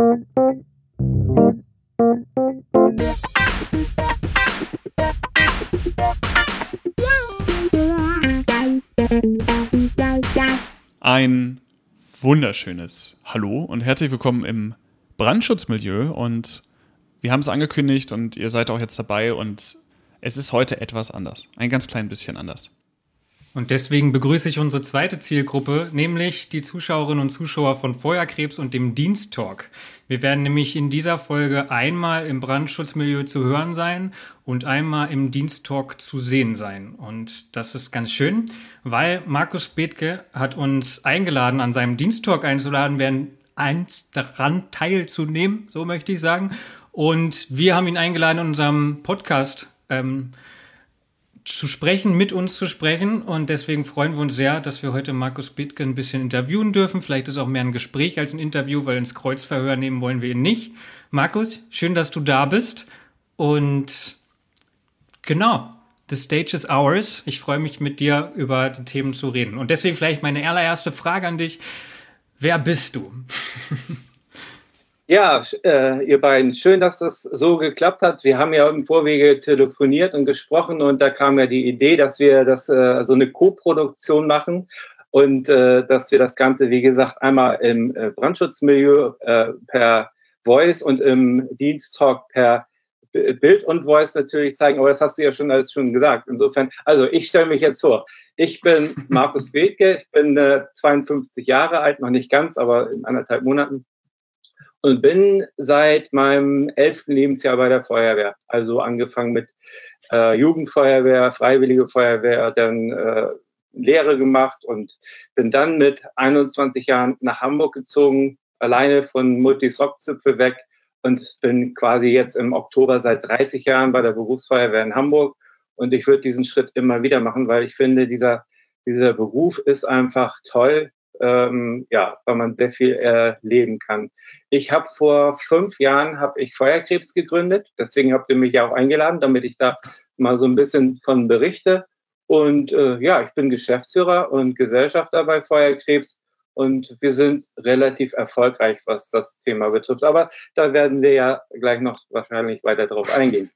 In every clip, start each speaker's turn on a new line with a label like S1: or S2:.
S1: Ein wunderschönes Hallo und herzlich willkommen im Brandschutzmilieu und wir haben es angekündigt und ihr seid auch jetzt dabei und es ist heute etwas anders, ein ganz klein bisschen anders.
S2: Und deswegen begrüße ich unsere zweite Zielgruppe, nämlich die Zuschauerinnen und Zuschauer von Feuerkrebs und dem Diensttalk. Wir werden nämlich in dieser Folge einmal im Brandschutzmilieu zu hören sein und einmal im Diensttalk zu sehen sein. Und das ist ganz schön, weil Markus Bethke hat uns eingeladen, an seinem Diensttalk einzuladen, während eins daran teilzunehmen, so möchte ich sagen. Und wir haben ihn eingeladen in unserem Podcast ähm, zu sprechen, mit uns zu sprechen. Und deswegen freuen wir uns sehr, dass wir heute Markus Bittke ein bisschen interviewen dürfen. Vielleicht ist auch mehr ein Gespräch als ein Interview, weil ins Kreuzverhör nehmen wollen wir ihn nicht. Markus, schön, dass du da bist. Und genau, the stage is ours. Ich freue mich mit dir über die Themen zu reden. Und deswegen vielleicht meine allererste Frage an dich. Wer bist du?
S3: Ja, äh, ihr beiden, schön, dass das so geklappt hat. Wir haben ja im Vorwege telefoniert und gesprochen und da kam ja die Idee, dass wir das äh, so eine Co-Produktion machen und äh, dass wir das Ganze, wie gesagt, einmal im äh, Brandschutzmilieu äh, per Voice und im Diensttalk per Bild und Voice natürlich zeigen, aber das hast du ja schon alles schon gesagt. Insofern, also ich stelle mich jetzt vor. Ich bin Markus Bethke, ich bin äh, 52 Jahre alt, noch nicht ganz, aber in anderthalb Monaten und bin seit meinem elften Lebensjahr bei der Feuerwehr. Also angefangen mit äh, Jugendfeuerwehr, Freiwillige Feuerwehr, dann äh, Lehre gemacht und bin dann mit 21 Jahren nach Hamburg gezogen, alleine von Multis Rockzipfel weg und bin quasi jetzt im Oktober seit 30 Jahren bei der Berufsfeuerwehr in Hamburg. Und ich würde diesen Schritt immer wieder machen, weil ich finde, dieser, dieser Beruf ist einfach toll ähm, ja, weil man sehr viel erleben kann. Ich habe vor fünf Jahren habe ich Feuerkrebs gegründet, deswegen habt ihr mich ja auch eingeladen, damit ich da mal so ein bisschen von berichte. Und äh, ja, ich bin Geschäftsführer und Gesellschafter bei Feuerkrebs und wir sind relativ erfolgreich, was das Thema betrifft. Aber da werden wir ja gleich noch wahrscheinlich weiter drauf eingehen.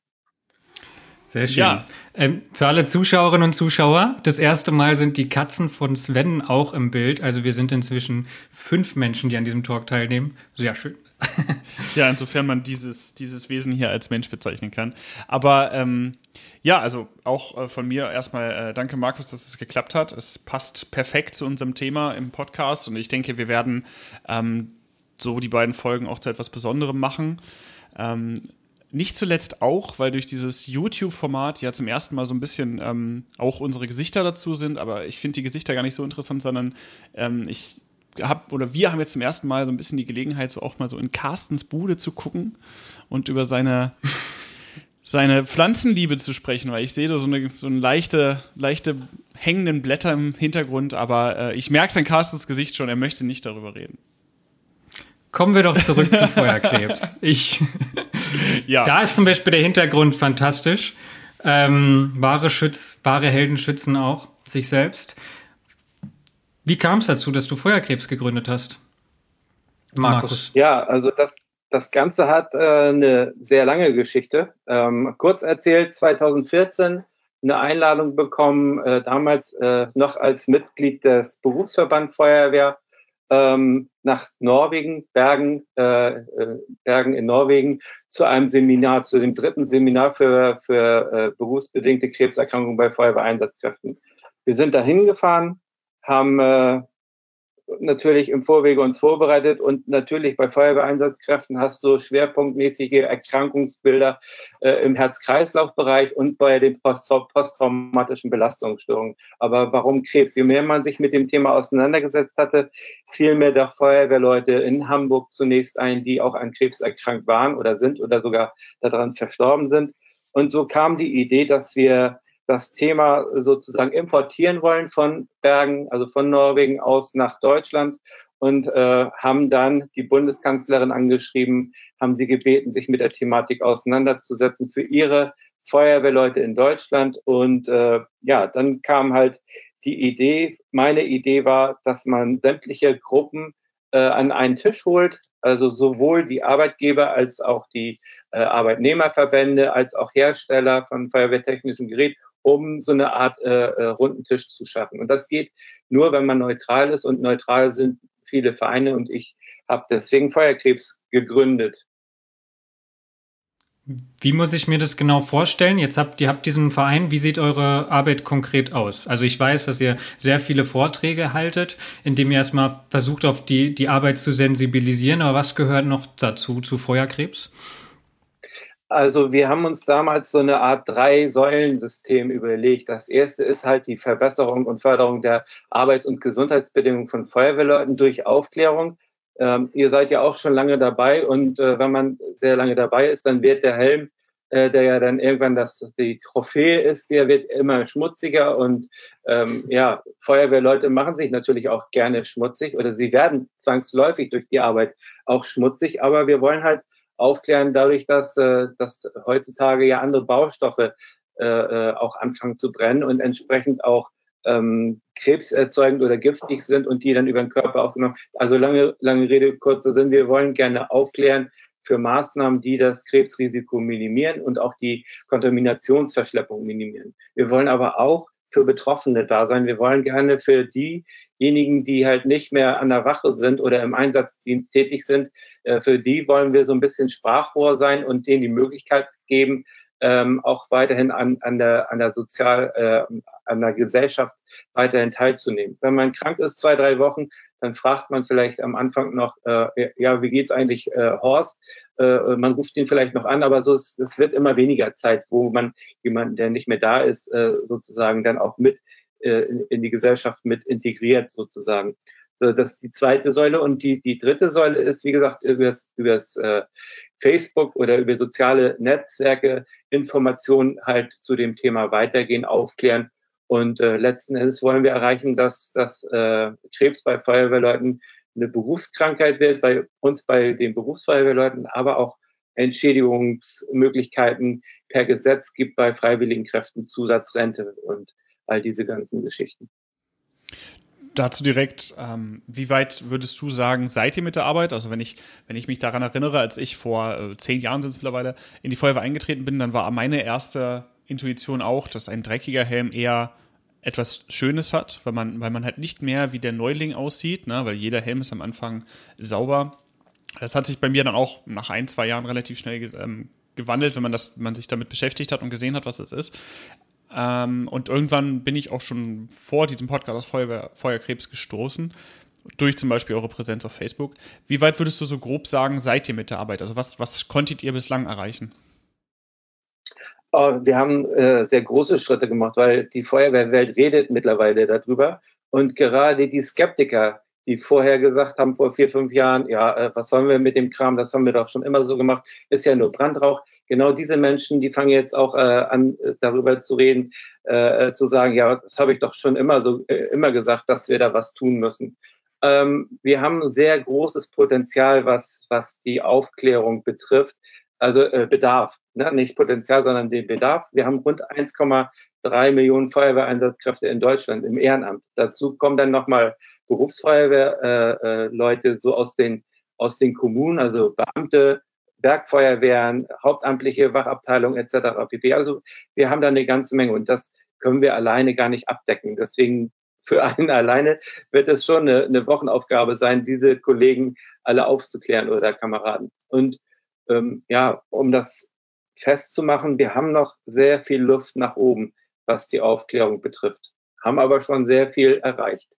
S2: Sehr schön. Ja. Ähm, für alle Zuschauerinnen und Zuschauer, das erste Mal sind die Katzen von Sven auch im Bild. Also wir sind inzwischen fünf Menschen, die an diesem Talk teilnehmen. Sehr schön.
S1: ja, insofern man dieses, dieses Wesen hier als Mensch bezeichnen kann. Aber ähm, ja, also auch äh, von mir erstmal äh, danke, Markus, dass es geklappt hat. Es passt perfekt zu unserem Thema im Podcast und ich denke, wir werden ähm, so die beiden Folgen auch zu etwas Besonderem machen. Ähm, nicht zuletzt auch, weil durch dieses YouTube-Format ja zum ersten Mal so ein bisschen ähm, auch unsere Gesichter dazu sind, aber ich finde die Gesichter gar nicht so interessant, sondern ähm, ich habe oder wir haben jetzt zum ersten Mal so ein bisschen die Gelegenheit, so auch mal so in Carstens Bude zu gucken und über seine seine Pflanzenliebe zu sprechen, weil ich sehe da so eine, so eine leichte, leichte hängenden Blätter im Hintergrund, aber äh, ich merke sein Carstens Gesicht schon, er möchte nicht darüber reden.
S2: Kommen wir doch zurück zu Feuerkrebs. Ich, ja. Da ist zum Beispiel der Hintergrund fantastisch. Ähm, wahre Schütz, wahre Helden schützen auch sich selbst. Wie kam es dazu, dass du Feuerkrebs gegründet hast?
S3: Markus. Ja, also das, das Ganze hat äh, eine sehr lange Geschichte. Ähm, kurz erzählt, 2014 eine Einladung bekommen, äh, damals äh, noch als Mitglied des Berufsverband Feuerwehr ähm, nach Norwegen, Bergen, äh, äh, Bergen in Norwegen, zu einem Seminar, zu dem dritten Seminar für, für äh, berufsbedingte Krebserkrankungen bei Feuerwehreinsatzkräften. Wir sind da hingefahren, haben äh, natürlich im Vorwege uns vorbereitet und natürlich bei Feuerwehreinsatzkräften hast du schwerpunktmäßige Erkrankungsbilder äh, im Herz-Kreislauf-Bereich und bei den posttraumatischen Belastungsstörungen. Aber warum Krebs? Je mehr man sich mit dem Thema auseinandergesetzt hatte, fiel mir doch Feuerwehrleute in Hamburg zunächst ein, die auch an Krebs erkrankt waren oder sind oder sogar daran verstorben sind. Und so kam die Idee, dass wir das Thema sozusagen importieren wollen von Bergen, also von Norwegen aus nach Deutschland und äh, haben dann die Bundeskanzlerin angeschrieben, haben sie gebeten, sich mit der Thematik auseinanderzusetzen für ihre Feuerwehrleute in Deutschland. Und äh, ja, dann kam halt die Idee, meine Idee war, dass man sämtliche Gruppen äh, an einen Tisch holt, Also sowohl die Arbeitgeber als auch die äh, Arbeitnehmerverbände, als auch Hersteller von feuerwehrtechnischen Geräten, um so eine Art äh, äh, runden Tisch zu schaffen. Und das geht nur, wenn man neutral ist. Und neutral sind viele Vereine. Und ich habe deswegen Feuerkrebs gegründet.
S2: Wie muss ich mir das genau vorstellen? Jetzt habt ihr habt diesen Verein. Wie sieht eure Arbeit konkret aus? Also ich weiß, dass ihr sehr viele Vorträge haltet, indem ihr erstmal versucht, auf die, die Arbeit zu sensibilisieren. Aber was gehört noch dazu, zu Feuerkrebs?
S3: Also wir haben uns damals so eine Art Drei-Säulen-System überlegt. Das erste ist halt die Verbesserung und Förderung der Arbeits- und Gesundheitsbedingungen von Feuerwehrleuten durch Aufklärung. Ähm, ihr seid ja auch schon lange dabei und äh, wenn man sehr lange dabei ist, dann wird der Helm, äh, der ja dann irgendwann das die Trophäe ist, der wird immer schmutziger und ähm, ja, Feuerwehrleute machen sich natürlich auch gerne schmutzig oder sie werden zwangsläufig durch die Arbeit auch schmutzig, aber wir wollen halt aufklären dadurch, dass, äh, dass heutzutage ja andere Baustoffe äh, äh auch anfangen zu brennen und entsprechend auch ähm, krebserzeugend oder giftig sind und die dann über den Körper aufgenommen. Also lange, lange Rede, kurzer Sinn. Wir wollen gerne aufklären für Maßnahmen, die das Krebsrisiko minimieren und auch die Kontaminationsverschleppung minimieren. Wir wollen aber auch für Betroffene da sein. Wir wollen gerne für diejenigen, die halt nicht mehr an der Wache sind oder im Einsatzdienst tätig sind, äh, für die wollen wir so ein bisschen Sprachrohr sein und denen die Möglichkeit geben, ähm, auch weiterhin an, an der, an der Sozial, äh, an der Gesellschaft weiterhin teilzunehmen. Wenn man krank ist, zwei, drei Wochen, dann fragt man vielleicht am Anfang noch, äh, ja, wie geht's eigentlich äh, Horst? Äh, man ruft ihn vielleicht noch an, aber so es, es wird immer weniger Zeit, wo man jemanden, der nicht mehr da ist, äh, sozusagen dann auch mit äh, in, in die Gesellschaft mit integriert sozusagen. So, das ist die zweite Säule. Und die, die dritte Säule ist, wie gesagt, übers, übers äh, Facebook oder über soziale Netzwerke Informationen halt zu dem Thema weitergehen, aufklären. Und äh, letzten Endes wollen wir erreichen, dass, dass äh, Krebs bei Feuerwehrleuten eine Berufskrankheit wird, bei uns bei den Berufsfeuerwehrleuten, aber auch Entschädigungsmöglichkeiten per Gesetz gibt bei freiwilligen Kräften Zusatzrente und all diese ganzen Geschichten
S1: dazu direkt, ähm, wie weit würdest du sagen, seid ihr mit der Arbeit? Also wenn ich, wenn ich mich daran erinnere, als ich vor äh, zehn Jahren sind es mittlerweile in die Feuerwehr eingetreten bin, dann war meine erste Intuition auch, dass ein dreckiger Helm eher etwas Schönes hat, weil man, weil man halt nicht mehr wie der Neuling aussieht, ne? weil jeder Helm ist am Anfang sauber. Das hat sich bei mir dann auch nach ein, zwei Jahren relativ schnell ähm, gewandelt, wenn man, das, man sich damit beschäftigt hat und gesehen hat, was es ist. Ähm, und irgendwann bin ich auch schon vor diesem Podcast aus Feuer, Feuerkrebs gestoßen, durch zum Beispiel eure Präsenz auf Facebook. Wie weit würdest du so grob sagen, seid ihr mit der Arbeit? Also was, was konntet ihr bislang erreichen?
S3: Wir haben äh, sehr große Schritte gemacht, weil die Feuerwehrwelt redet mittlerweile darüber. Und gerade die Skeptiker, die vorher gesagt haben, vor vier, fünf Jahren, ja, äh, was sollen wir mit dem Kram, das haben wir doch schon immer so gemacht, ist ja nur Brandrauch genau diese Menschen, die fangen jetzt auch äh, an, äh, darüber zu reden, äh, zu sagen, ja, das habe ich doch schon immer so äh, immer gesagt, dass wir da was tun müssen. Ähm, wir haben sehr großes Potenzial, was, was die Aufklärung betrifft. Also äh, Bedarf, ne? nicht Potenzial, sondern den Bedarf. Wir haben rund 1,3 Millionen Feuerwehreinsatzkräfte in Deutschland im Ehrenamt. Dazu kommen dann nochmal Berufsfeuerwehrleute äh, äh, so aus den, aus den Kommunen, also Beamte, Bergfeuerwehren, hauptamtliche Wachabteilung etc. pp. Also wir haben da eine ganze Menge und das können wir alleine gar nicht abdecken. Deswegen für einen alleine wird es schon eine, eine Wochenaufgabe sein, diese Kollegen alle aufzuklären oder Kameraden. Und ähm, ja, um das festzumachen, wir haben noch sehr viel Luft nach oben, was die Aufklärung betrifft, haben aber schon sehr viel erreicht.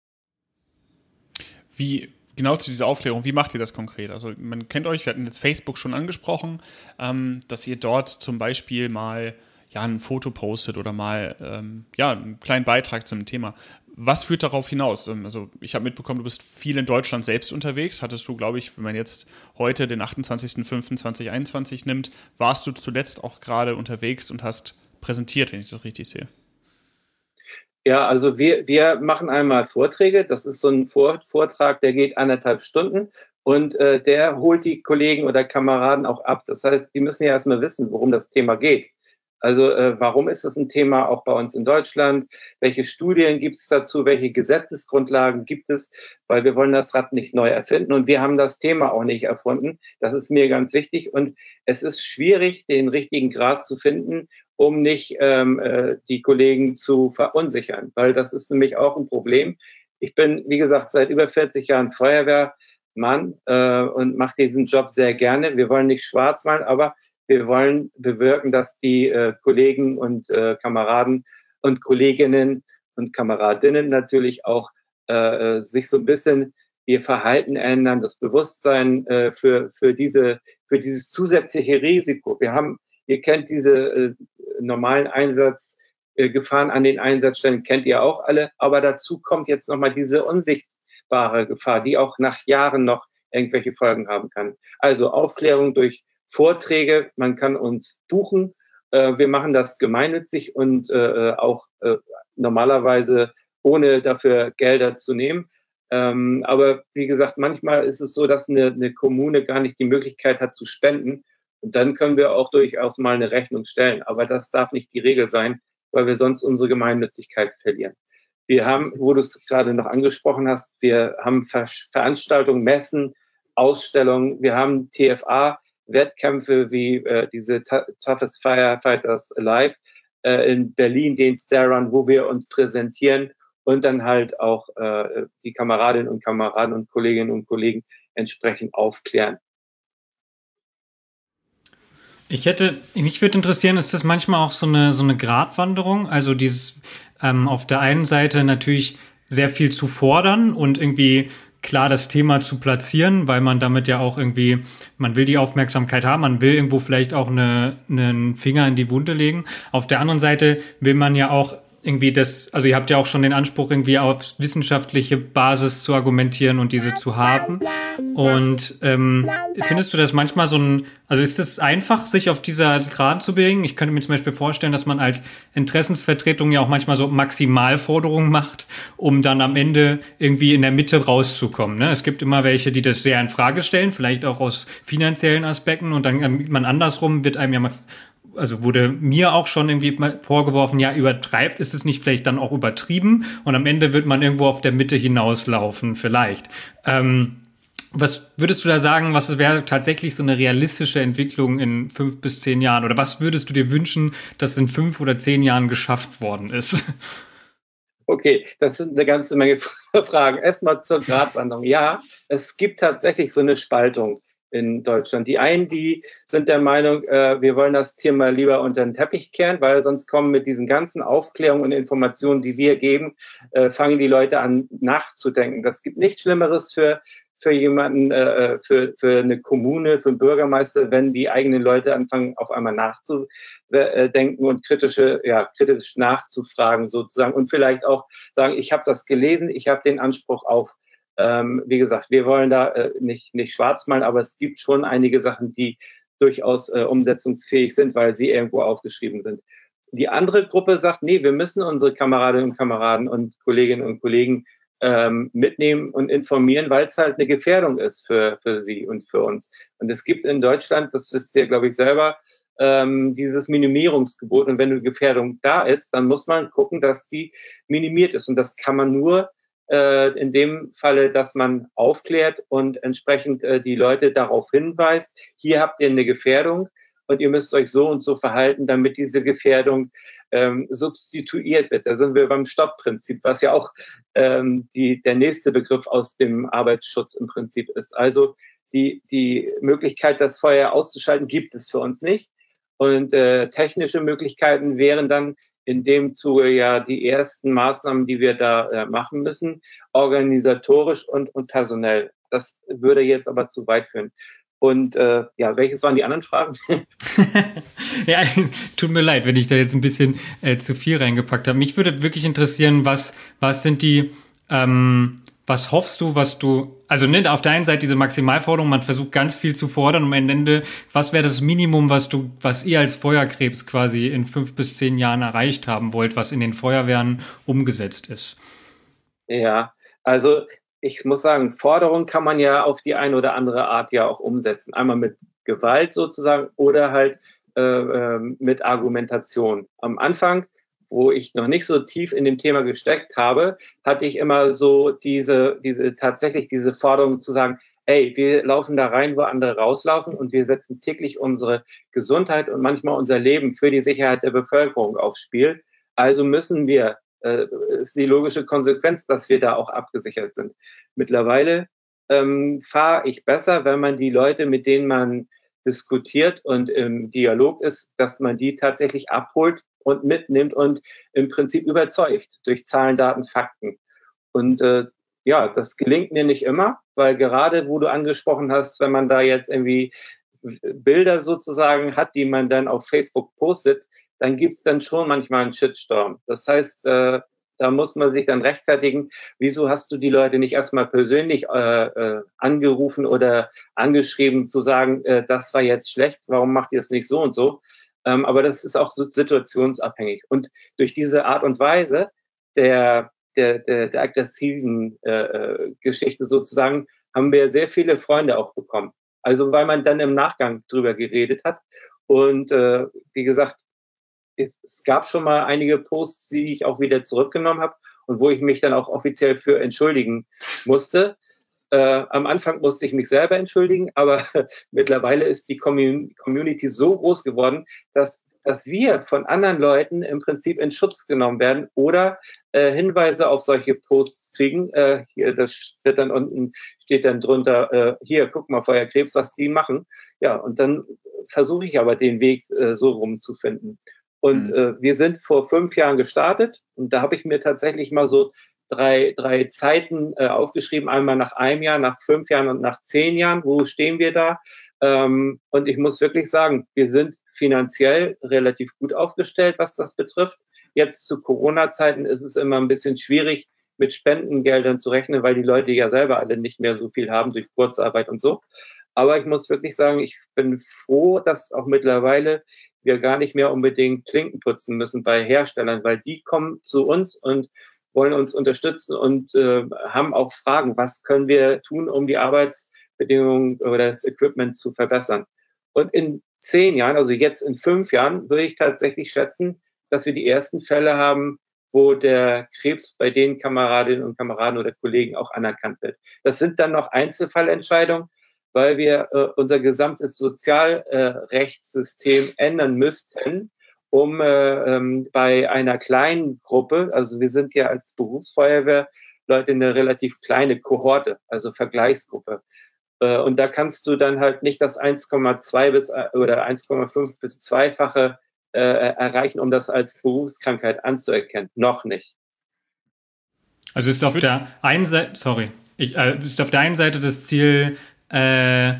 S1: Wie genau zu dieser Aufklärung, wie macht ihr das konkret? Also man kennt euch, wir hatten jetzt Facebook schon angesprochen, ähm, dass ihr dort zum Beispiel mal ja, ein Foto postet oder mal ähm, ja, einen kleinen Beitrag zum Thema. Was führt darauf hinaus? Ähm, also ich habe mitbekommen, du bist viel in Deutschland selbst unterwegs. Hattest du, glaube ich, wenn man jetzt heute den 28.05.2021 nimmt, warst du zuletzt auch gerade unterwegs und hast präsentiert, wenn ich das richtig sehe.
S3: Ja, also wir, wir machen einmal Vorträge. Das ist so ein Vor Vortrag, der geht anderthalb Stunden und äh, der holt die Kollegen oder Kameraden auch ab. Das heißt, die müssen ja erstmal wissen, worum das Thema geht. Also äh, warum ist das ein Thema auch bei uns in Deutschland? Welche Studien gibt es dazu? Welche Gesetzesgrundlagen gibt es? Weil wir wollen das Rad nicht neu erfinden und wir haben das Thema auch nicht erfunden. Das ist mir ganz wichtig und es ist schwierig, den richtigen Grad zu finden, um nicht ähm, äh, die Kollegen zu verunsichern, weil das ist nämlich auch ein Problem. Ich bin, wie gesagt, seit über 40 Jahren Feuerwehrmann äh, und mache diesen Job sehr gerne. Wir wollen nicht schwarz malen, aber wir wollen bewirken, dass die äh, Kollegen und äh, Kameraden und Kolleginnen und Kameradinnen natürlich auch äh, äh, sich so ein bisschen ihr Verhalten ändern, das Bewusstsein äh, für, für, diese, für dieses zusätzliche Risiko. Wir haben, ihr kennt diese äh, normalen Einsatzgefahren äh, an den Einsatzstellen, kennt ihr auch alle, aber dazu kommt jetzt nochmal diese unsichtbare Gefahr, die auch nach Jahren noch irgendwelche Folgen haben kann. Also Aufklärung durch Vorträge, man kann uns buchen. Äh, wir machen das gemeinnützig und äh, auch äh, normalerweise ohne dafür Gelder zu nehmen. Ähm, aber wie gesagt, manchmal ist es so, dass eine, Kommune gar nicht die Möglichkeit hat zu spenden. Und dann können wir auch durchaus mal eine Rechnung stellen. Aber das darf nicht die Regel sein, weil wir sonst unsere Gemeinnützigkeit verlieren. Wir haben, wo du es gerade noch angesprochen hast, wir haben Ver Veranstaltungen, Messen, Ausstellungen, wir haben TFA, Wettkämpfe wie äh, diese Toughest Firefighters Alive äh, in Berlin, den Star Run, wo wir uns präsentieren und dann halt auch äh, die Kameradinnen und Kameraden und Kolleginnen und Kollegen entsprechend aufklären.
S2: Ich hätte, mich würde interessieren, ist das manchmal auch so eine, so eine Gratwanderung? Also dieses ähm, auf der einen Seite natürlich sehr viel zu fordern und irgendwie klar das Thema zu platzieren, weil man damit ja auch irgendwie, man will die Aufmerksamkeit haben, man will irgendwo vielleicht auch eine, einen Finger in die Wunde legen. Auf der anderen Seite will man ja auch irgendwie das, also ihr habt ja auch schon den Anspruch, irgendwie auf wissenschaftliche Basis zu argumentieren und diese zu haben. Und ähm, findest du das manchmal so ein, also ist es einfach, sich auf dieser Grad zu bewegen? Ich könnte mir zum Beispiel vorstellen, dass man als Interessensvertretung ja auch manchmal so Maximalforderungen macht, um dann am Ende irgendwie in der Mitte rauszukommen. Ne? Es gibt immer welche, die das sehr in Frage stellen, vielleicht auch aus finanziellen Aspekten und dann man andersrum wird einem ja mal also wurde mir auch schon irgendwie vorgeworfen, ja, übertreibt, ist es nicht vielleicht dann auch übertrieben und am Ende wird man irgendwo auf der Mitte hinauslaufen, vielleicht. Ähm, was würdest du da sagen, was wäre tatsächlich so eine realistische Entwicklung in fünf bis zehn Jahren? Oder was würdest du dir wünschen, dass in fünf oder zehn Jahren geschafft worden ist?
S3: Okay, das sind eine ganze Menge Fragen. Erstmal zur Gratwanderung. Ja, es gibt tatsächlich so eine Spaltung in Deutschland. Die einen, die sind der Meinung, äh, wir wollen das Tier mal lieber unter den Teppich kehren, weil sonst kommen mit diesen ganzen Aufklärungen und Informationen, die wir geben, äh, fangen die Leute an nachzudenken. Das gibt nichts Schlimmeres für für jemanden, äh, für, für eine Kommune, für einen Bürgermeister, wenn die eigenen Leute anfangen, auf einmal nachzudenken und kritische, ja, kritisch nachzufragen sozusagen und vielleicht auch sagen, ich habe das gelesen, ich habe den Anspruch auf ähm, wie gesagt, wir wollen da äh, nicht, nicht schwarz malen, aber es gibt schon einige Sachen, die durchaus äh, umsetzungsfähig sind, weil sie irgendwo aufgeschrieben sind. Die andere Gruppe sagt, nee, wir müssen unsere Kameradinnen und Kameraden und Kolleginnen und Kollegen ähm, mitnehmen und informieren, weil es halt eine Gefährdung ist für, für sie und für uns. Und es gibt in Deutschland, das wisst ihr, glaube ich, selber, ähm, dieses Minimierungsgebot. Und wenn eine Gefährdung da ist, dann muss man gucken, dass sie minimiert ist. Und das kann man nur äh, in dem Falle, dass man aufklärt und entsprechend äh, die Leute darauf hinweist, hier habt ihr eine Gefährdung und ihr müsst euch so und so verhalten, damit diese Gefährdung ähm, substituiert wird. Da sind wir beim Stoppprinzip, was ja auch ähm, die, der nächste Begriff aus dem Arbeitsschutz im Prinzip ist. Also die, die Möglichkeit, das Feuer auszuschalten, gibt es für uns nicht. Und äh, technische Möglichkeiten wären dann, in dem Zuge ja die ersten Maßnahmen, die wir da äh, machen müssen, organisatorisch und, und personell. Das würde jetzt aber zu weit führen. Und äh, ja, welches waren die anderen Fragen?
S2: ja, tut mir leid, wenn ich da jetzt ein bisschen äh, zu viel reingepackt habe. Mich würde wirklich interessieren, was, was sind die ähm, was hoffst du, was du, also nicht auf der einen Seite diese Maximalforderung, man versucht ganz viel zu fordern und am Ende, was wäre das Minimum, was du, was ihr als Feuerkrebs quasi in fünf bis zehn Jahren erreicht haben wollt, was in den Feuerwehren umgesetzt ist?
S3: Ja, also ich muss sagen, Forderungen kann man ja auf die eine oder andere Art ja auch umsetzen. Einmal mit Gewalt sozusagen oder halt äh, ähm, mit Argumentation. Am Anfang, wo ich noch nicht so tief in dem Thema gesteckt habe, hatte ich immer so diese, diese tatsächlich diese Forderung zu sagen, ey, wir laufen da rein, wo andere rauslaufen und wir setzen täglich unsere Gesundheit und manchmal unser Leben für die Sicherheit der Bevölkerung aufs Spiel. Also müssen wir, äh, ist die logische Konsequenz, dass wir da auch abgesichert sind. Mittlerweile ähm, fahre ich besser, wenn man die Leute, mit denen man diskutiert und im Dialog ist, dass man die tatsächlich abholt und mitnimmt und im Prinzip überzeugt durch Zahlen, Daten, Fakten. Und äh, ja, das gelingt mir nicht immer, weil gerade wo du angesprochen hast, wenn man da jetzt irgendwie Bilder sozusagen hat, die man dann auf Facebook postet, dann gibt's dann schon manchmal einen Shitstorm. Das heißt, äh, da muss man sich dann rechtfertigen, wieso hast du die Leute nicht erstmal persönlich äh, äh, angerufen oder angeschrieben zu sagen, äh, das war jetzt schlecht, warum macht ihr es nicht so und so? Ähm, aber das ist auch so situationsabhängig. Und durch diese Art und Weise der, der, der, der aggressiven äh, äh Geschichte sozusagen haben wir sehr viele Freunde auch bekommen. Also weil man dann im Nachgang drüber geredet hat. Und äh, wie gesagt, es, es gab schon mal einige Posts, die ich auch wieder zurückgenommen habe und wo ich mich dann auch offiziell für entschuldigen musste. Äh, am Anfang musste ich mich selber entschuldigen, aber mittlerweile ist die Community so groß geworden, dass, dass wir von anderen Leuten im Prinzip in Schutz genommen werden oder äh, Hinweise auf solche Posts kriegen. Äh, hier, das wird dann unten, steht dann drunter, äh, hier, guck mal, Feuerkrebs, was die machen. Ja, und dann versuche ich aber den Weg äh, so rumzufinden. Und mhm. äh, wir sind vor fünf Jahren gestartet und da habe ich mir tatsächlich mal so drei, drei Zeiten äh, aufgeschrieben, einmal nach einem Jahr, nach fünf Jahren und nach zehn Jahren. Wo stehen wir da? Ähm, und ich muss wirklich sagen, wir sind finanziell relativ gut aufgestellt, was das betrifft. Jetzt zu Corona-Zeiten ist es immer ein bisschen schwierig, mit Spendengeldern zu rechnen, weil die Leute ja selber alle nicht mehr so viel haben durch Kurzarbeit und so. Aber ich muss wirklich sagen, ich bin froh, dass auch mittlerweile wir gar nicht mehr unbedingt Klinken putzen müssen bei Herstellern, weil die kommen zu uns und wollen uns unterstützen und äh, haben auch Fragen, was können wir tun, um die Arbeitsbedingungen oder das Equipment zu verbessern. Und in zehn Jahren, also jetzt in fünf Jahren, würde ich tatsächlich schätzen, dass wir die ersten Fälle haben, wo der Krebs bei den Kameradinnen und Kameraden oder Kollegen auch anerkannt wird. Das sind dann noch Einzelfallentscheidungen, weil wir äh, unser gesamtes Sozialrechtssystem äh, ändern müssten, um äh, ähm, bei einer kleinen Gruppe, also wir sind ja als Berufsfeuerwehr Leute eine relativ kleine Kohorte, also Vergleichsgruppe. Äh, und da kannst du dann halt nicht das 1,2 bis äh, oder 1,5 bis zweifache äh, erreichen, um das als Berufskrankheit anzuerkennen. Noch nicht.
S2: Also ist auf der einen Seite, sorry, ich, äh, ist auf der einen Seite das Ziel, äh,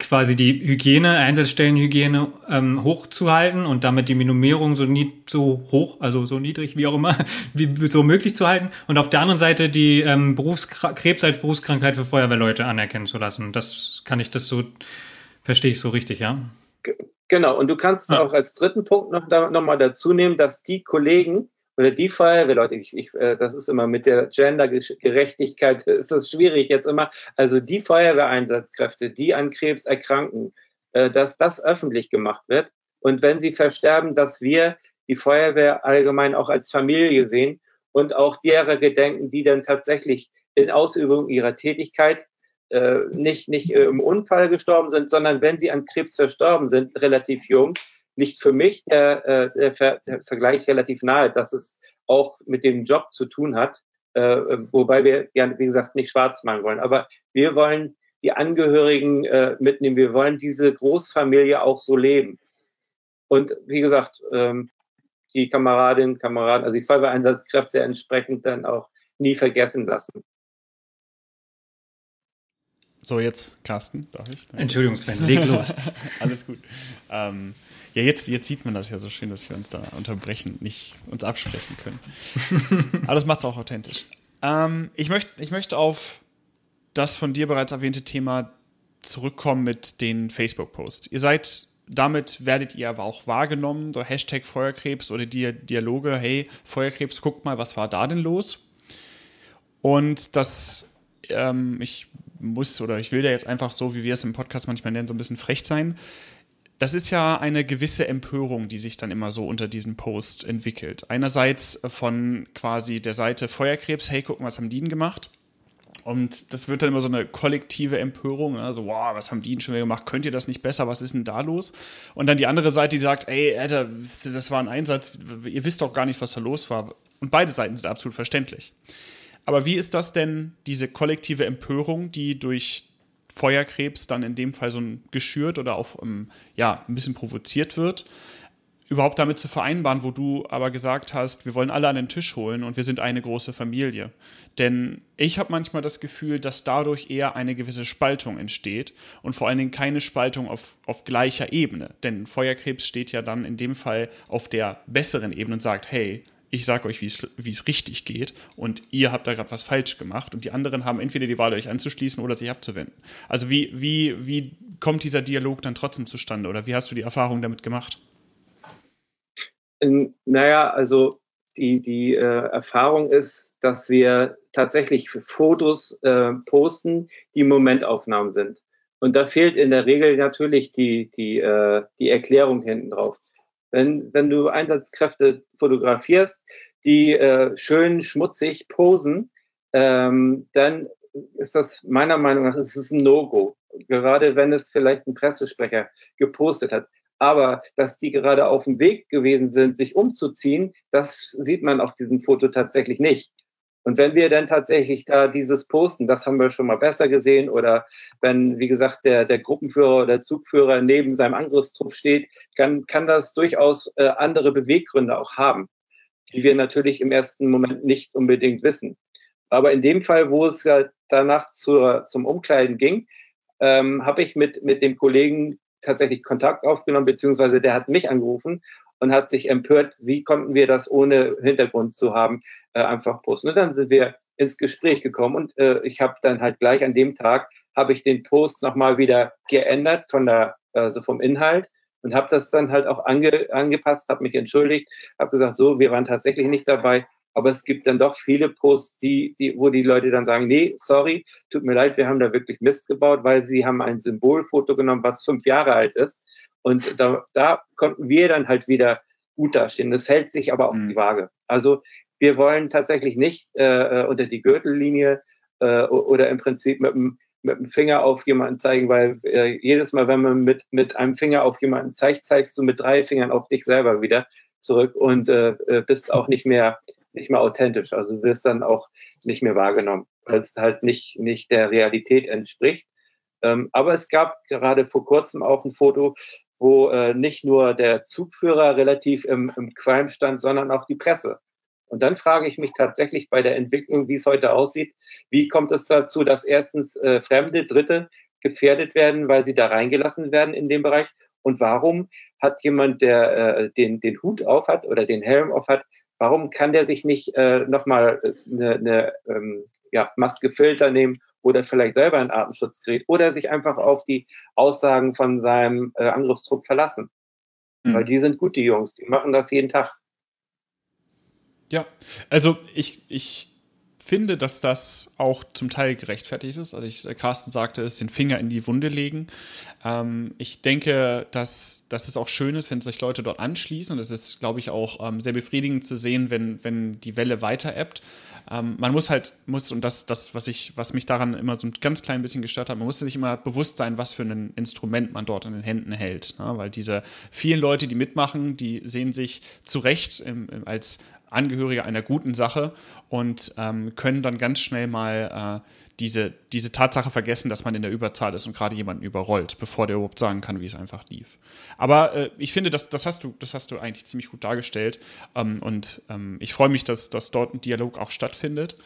S2: quasi die Hygiene, Einsatzstellenhygiene ähm, hochzuhalten und damit die Minimierung so nie so hoch, also so niedrig wie auch immer, wie so möglich zu halten. Und auf der anderen Seite die ähm, Berufskrebs als Berufskrankheit für Feuerwehrleute anerkennen zu lassen. Das kann ich das so, verstehe ich so richtig, ja?
S3: Genau, und du kannst ja. auch als dritten Punkt noch, da, noch mal dazu nehmen, dass die Kollegen, oder die Feuerwehrleute, ich, ich, äh, das ist immer mit der Gendergerechtigkeit, ist das schwierig jetzt immer. Also die Feuerwehreinsatzkräfte, die an Krebs erkranken, äh, dass das öffentlich gemacht wird. Und wenn sie versterben, dass wir die Feuerwehr allgemein auch als Familie sehen und auch derer gedenken, die dann tatsächlich in Ausübung ihrer Tätigkeit äh, nicht, nicht im Unfall gestorben sind, sondern wenn sie an Krebs verstorben sind, relativ jung, liegt für mich der, äh, der, Ver der Vergleich relativ nahe, dass es auch mit dem Job zu tun hat, äh, wobei wir ja, wie gesagt, nicht schwarz malen wollen. Aber wir wollen die Angehörigen äh, mitnehmen. Wir wollen diese Großfamilie auch so leben. Und wie gesagt, ähm, die Kameradinnen, Kameraden, also die Feuerwehreinsatzkräfte entsprechend dann auch nie vergessen lassen.
S1: So, jetzt Carsten, darf ich?
S2: Entschuldigung, Sven, leg los.
S1: Alles gut. Ähm, ja, jetzt, jetzt sieht man das ja so schön, dass wir uns da unterbrechen, nicht uns absprechen können. Aber das macht es auch authentisch. Ähm, ich, möcht, ich möchte auf das von dir bereits erwähnte Thema zurückkommen mit den Facebook-Posts. Ihr seid, damit werdet ihr aber auch wahrgenommen, so Hashtag Feuerkrebs oder die Dialoge, hey, Feuerkrebs, guckt mal, was war da denn los? Und das, ähm, ich muss oder ich will da jetzt einfach so, wie wir es im Podcast manchmal nennen, so ein bisschen frech sein das ist ja eine gewisse Empörung, die sich dann immer so unter diesen Post entwickelt. Einerseits von quasi der Seite Feuerkrebs, hey, gucken, was haben die denn gemacht? Und das wird dann immer so eine kollektive Empörung, also, wow, was haben die denn schon wieder gemacht? Könnt ihr das nicht besser? Was ist denn da los? Und dann die andere Seite, die sagt, ey, Alter, das war ein Einsatz, ihr wisst doch gar nicht, was da los war. Und beide Seiten sind absolut verständlich. Aber wie ist das denn, diese kollektive Empörung, die durch Feuerkrebs dann in dem Fall so geschürt oder auch ähm, ja, ein bisschen provoziert wird, überhaupt damit zu vereinbaren, wo du aber gesagt hast, wir wollen alle an den Tisch holen und wir sind eine große Familie. Denn ich habe manchmal das Gefühl, dass dadurch eher eine gewisse Spaltung entsteht und vor allen Dingen keine Spaltung auf, auf gleicher Ebene. Denn Feuerkrebs steht ja dann in dem Fall auf der besseren Ebene und sagt, hey, ich sage euch, wie es richtig geht und ihr habt da gerade was falsch gemacht und die anderen haben entweder die Wahl, euch anzuschließen oder sich abzuwenden. Also wie, wie, wie kommt dieser Dialog dann trotzdem zustande oder wie hast du die Erfahrung damit gemacht?
S3: Naja, also die, die äh, Erfahrung ist, dass wir tatsächlich Fotos äh, posten, die Momentaufnahmen sind. Und da fehlt in der Regel natürlich die, die, äh, die Erklärung hinten drauf. Wenn, wenn du Einsatzkräfte fotografierst, die äh, schön schmutzig posen, ähm, dann ist das meiner Meinung nach ist es ein No-Go. Gerade wenn es vielleicht ein Pressesprecher gepostet hat. Aber dass die gerade auf dem Weg gewesen sind, sich umzuziehen, das sieht man auf diesem Foto tatsächlich nicht. Und wenn wir dann tatsächlich da dieses posten, das haben wir schon mal besser gesehen, oder wenn, wie gesagt, der, der Gruppenführer oder Zugführer neben seinem Angriffstrupp steht, kann, kann das durchaus äh, andere Beweggründe auch haben, die wir natürlich im ersten Moment nicht unbedingt wissen. Aber in dem Fall, wo es ja danach zur, zum Umkleiden ging, ähm, habe ich mit, mit dem Kollegen tatsächlich Kontakt aufgenommen, beziehungsweise der hat mich angerufen und hat sich empört, wie konnten wir das ohne Hintergrund zu haben, äh, einfach posten. Und dann sind wir ins Gespräch gekommen und äh, ich habe dann halt gleich an dem Tag habe ich den Post nochmal wieder geändert von der, also vom Inhalt und habe das dann halt auch ange, angepasst, habe mich entschuldigt, habe gesagt, so, wir waren tatsächlich nicht dabei, aber es gibt dann doch viele Posts, die, die, wo die Leute dann sagen, nee, sorry, tut mir leid, wir haben da wirklich Mist gebaut, weil sie haben ein Symbolfoto genommen, was fünf Jahre alt ist. Und da, da konnten wir dann halt wieder gut dastehen. Das hält sich aber auf mhm. die Waage. Also wir wollen tatsächlich nicht äh, äh, unter die Gürtellinie äh, oder im Prinzip mit dem, mit dem Finger auf jemanden zeigen, weil äh, jedes Mal, wenn man mit, mit einem Finger auf jemanden zeigt, zeigst du mit drei Fingern auf dich selber wieder zurück und äh, äh bist auch nicht mehr nicht mehr authentisch. Also du wirst dann auch nicht mehr wahrgenommen, weil es halt nicht, nicht der Realität entspricht. Ähm, aber es gab gerade vor kurzem auch ein Foto, wo äh, nicht nur der Zugführer relativ im, im Crime stand, sondern auch die Presse. Und dann frage ich mich tatsächlich bei der Entwicklung, wie es heute aussieht, wie kommt es dazu, dass erstens äh, Fremde, Dritte gefährdet werden, weil sie da reingelassen werden in dem Bereich? Und warum hat jemand, der äh, den, den Hut auf hat oder den Helm auf hat, warum kann der sich nicht äh, nochmal eine, eine ähm, ja, Maske-Filter nehmen oder vielleicht selber ein Atemschutzgerät oder sich einfach auf die Aussagen von seinem äh, Angriffstrupp verlassen? Mhm. Weil die sind gut, die Jungs, die machen das jeden Tag.
S1: Ja, also ich, ich finde, dass das auch zum Teil gerechtfertigt ist. Also ich, äh, Carsten sagte es, den Finger in die Wunde legen. Ähm, ich denke, dass, dass es auch schön ist, wenn sich Leute dort anschließen. Und es ist, glaube ich, auch ähm, sehr befriedigend zu sehen, wenn, wenn die Welle weiter ebbt. Ähm, man muss halt, muss, und das, das was, ich, was mich daran immer so ein ganz klein bisschen gestört hat, man muss sich immer bewusst sein, was für ein Instrument man dort in den Händen hält. Ne? Weil diese vielen Leute, die mitmachen, die sehen sich zu Recht im, im, als, Angehörige einer guten Sache und ähm, können dann ganz schnell mal äh, diese, diese Tatsache vergessen, dass man in der Überzahl ist und gerade jemanden überrollt, bevor der überhaupt sagen kann, wie es einfach lief. Aber äh, ich finde, das, das, hast du, das hast du eigentlich ziemlich gut dargestellt ähm, und ähm, ich freue mich, dass, dass dort ein Dialog auch stattfindet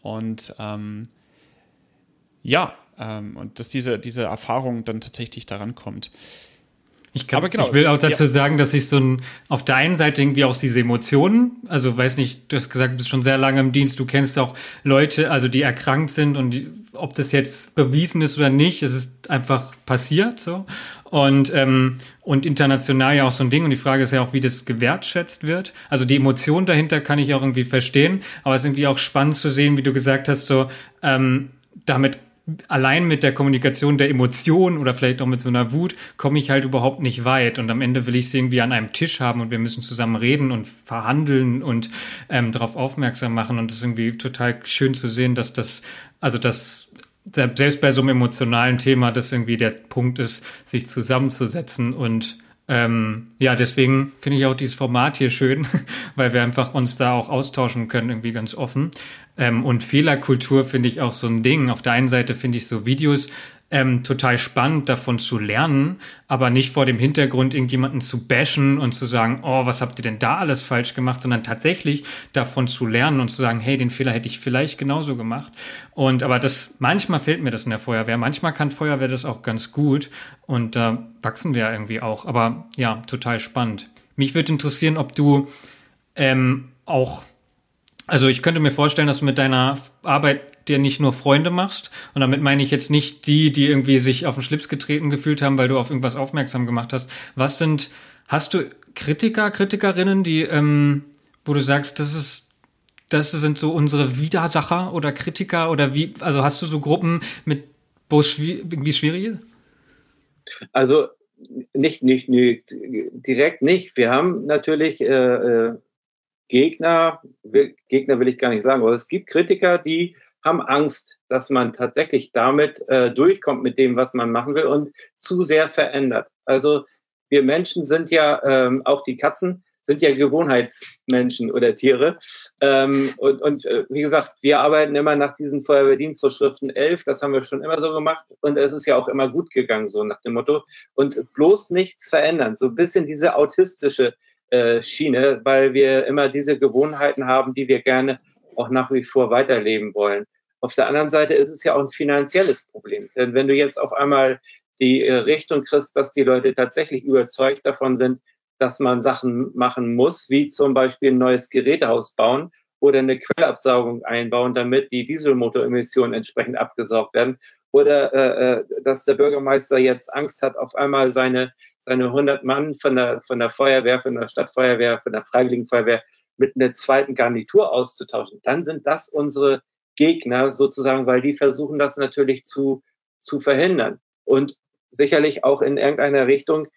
S1: und ähm, ja, ähm, und dass diese, diese Erfahrung dann tatsächlich daran kommt.
S2: Ich, kann, genau, ich will auch dazu ja. sagen, dass ich so ein, auf der einen Seite irgendwie auch diese Emotionen, also weiß nicht, du hast gesagt, du bist schon sehr lange im Dienst, du kennst auch Leute, also die erkrankt sind und die, ob das jetzt bewiesen ist oder nicht, es ist einfach passiert so. Und, ähm, und international ja auch so ein Ding. Und die Frage ist ja auch, wie das gewertschätzt wird. Also die Emotion dahinter kann ich auch irgendwie verstehen, aber es ist irgendwie auch spannend zu sehen, wie du gesagt hast, so ähm, damit allein mit der Kommunikation der Emotionen oder vielleicht auch mit so einer Wut komme ich halt überhaupt nicht weit. Und am Ende will ich sie irgendwie an einem Tisch haben und wir müssen zusammen reden und verhandeln und ähm, darauf aufmerksam machen. Und es ist irgendwie total schön zu sehen, dass das, also dass selbst bei so einem emotionalen Thema das irgendwie der Punkt ist, sich zusammenzusetzen und ähm, ja, deswegen finde ich auch dieses Format hier schön, weil wir einfach uns da auch austauschen können, irgendwie ganz offen. Ähm, und Fehlerkultur finde ich auch so ein Ding. Auf der einen Seite finde ich so Videos ähm, total spannend, davon zu lernen, aber nicht vor dem Hintergrund, irgendjemanden zu bashen und zu sagen, oh, was habt ihr denn da alles falsch gemacht, sondern tatsächlich davon zu lernen und zu sagen, hey, den Fehler hätte ich vielleicht genauso gemacht. Und aber das, manchmal fehlt mir das in der Feuerwehr. Manchmal kann Feuerwehr das auch ganz gut und da äh, wachsen wir irgendwie auch. Aber ja, total spannend. Mich würde interessieren, ob du ähm, auch also ich könnte mir vorstellen, dass du mit deiner Arbeit dir nicht nur Freunde machst. Und damit meine ich jetzt nicht die, die irgendwie sich auf den Schlips getreten gefühlt haben, weil du auf irgendwas aufmerksam gemacht hast. Was sind, hast du Kritiker, Kritikerinnen, die, ähm, wo du sagst, das ist, das sind so unsere Widersacher oder Kritiker oder wie, also hast du so Gruppen mit, wo es irgendwie schwierig ist?
S3: Also nicht, nicht, nicht, direkt nicht. Wir haben natürlich äh, äh Gegner, Gegner will ich gar nicht sagen, aber es gibt Kritiker, die haben Angst, dass man tatsächlich damit äh, durchkommt mit dem, was man machen will und zu sehr verändert. Also wir Menschen sind ja, ähm, auch die Katzen, sind ja Gewohnheitsmenschen oder Tiere. Ähm, und und äh, wie gesagt, wir arbeiten immer nach diesen Feuerwehrdienstvorschriften 11. Das haben wir schon immer so gemacht. Und es ist ja auch immer gut gegangen, so nach dem Motto. Und bloß nichts verändern. So ein bisschen diese autistische äh, Schiene, weil wir immer diese Gewohnheiten haben, die wir gerne auch nach wie vor weiterleben wollen. Auf der anderen Seite ist es ja auch ein finanzielles Problem. Denn wenn du jetzt auf einmal die äh, Richtung kriegst, dass die Leute tatsächlich überzeugt davon sind, dass man Sachen machen muss, wie zum Beispiel ein neues Gerätehaus bauen oder eine Quellabsaugung einbauen, damit die Dieselmotoremissionen entsprechend abgesaugt werden oder äh, äh, dass der Bürgermeister jetzt Angst hat, auf einmal seine, seine 100 Mann von der, von der Feuerwehr, von der Stadtfeuerwehr, von der Freiwilligen Feuerwehr mit einer zweiten Garnitur auszutauschen, dann sind das unsere Gegner sozusagen, weil die versuchen das natürlich zu, zu verhindern. Und sicherlich auch in irgendeiner Richtung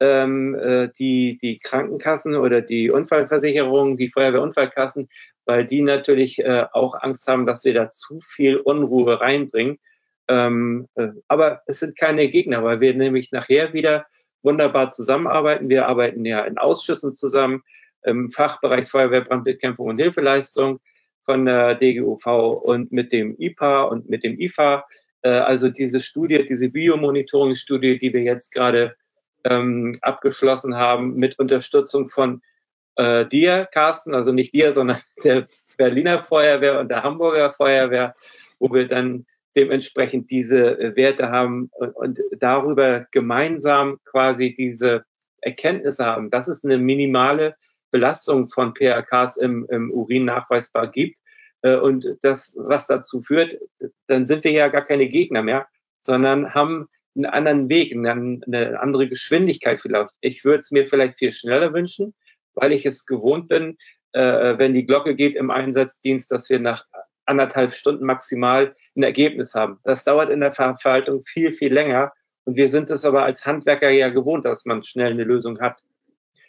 S3: ähm, äh, die, die Krankenkassen oder die Unfallversicherungen, die Feuerwehrunfallkassen, weil die natürlich äh, auch Angst haben, dass wir da zu viel Unruhe reinbringen ähm, äh, aber es sind keine Gegner, weil wir nämlich nachher wieder wunderbar zusammenarbeiten. Wir arbeiten ja in Ausschüssen zusammen im Fachbereich Feuerwehr, Brandbekämpfung und Hilfeleistung von der DGUV und mit dem IPA und mit dem IFA. Äh, also diese Studie, diese Biomonitoring-Studie, die wir jetzt gerade ähm, abgeschlossen haben mit Unterstützung von äh, dir, Carsten, also nicht dir, sondern der Berliner Feuerwehr und der Hamburger Feuerwehr, wo wir dann dementsprechend diese äh, Werte haben und, und darüber gemeinsam quasi diese Erkenntnisse haben, dass es eine minimale Belastung von PRKs im, im Urin nachweisbar gibt. Äh, und das, was dazu führt, dann sind wir ja gar keine Gegner mehr, sondern haben einen anderen Weg, eine andere Geschwindigkeit vielleicht. Ich würde es mir vielleicht viel schneller wünschen, weil ich es gewohnt bin, äh, wenn die Glocke geht im Einsatzdienst, dass wir nach anderthalb Stunden maximal ein Ergebnis haben. Das dauert in der Verwaltung viel, viel länger. Und wir sind es aber als Handwerker ja gewohnt, dass man schnell eine Lösung hat.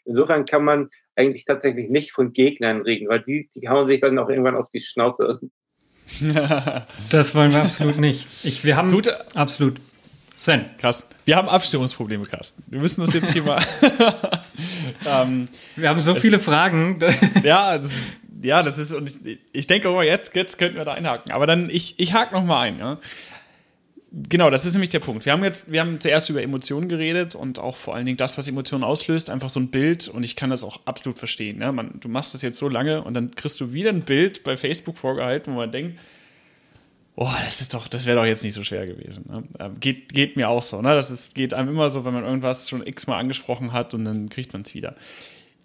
S3: Insofern kann man eigentlich tatsächlich nicht von Gegnern reden, weil die, die hauen sich dann auch irgendwann auf die Schnauze.
S2: das wollen wir absolut nicht. Ich, wir haben
S1: Gut.
S2: absolut. Sven.
S1: Krass. Wir haben Abstimmungsprobleme, Carsten. Wir müssen das jetzt hier mal.
S2: ähm, wir haben so viele Fragen.
S1: ja, das, ja, das ist, und ich, ich denke, oh, jetzt, jetzt könnten wir da einhaken. Aber dann, ich, ich hake noch mal ein. Ja. Genau, das ist nämlich der Punkt. Wir haben jetzt, wir haben zuerst über Emotionen geredet und auch vor allen Dingen das, was Emotionen auslöst, einfach so ein Bild und ich kann das auch absolut verstehen. Ne? Man, du machst das jetzt so lange und dann kriegst du wieder ein Bild bei Facebook vorgehalten, wo man denkt, oh, das ist doch, das wäre doch jetzt nicht so schwer gewesen. Ne? Ähm, geht, geht mir auch so. Ne? Das ist, geht einem immer so, wenn man irgendwas schon x-mal angesprochen hat und dann kriegt man es wieder.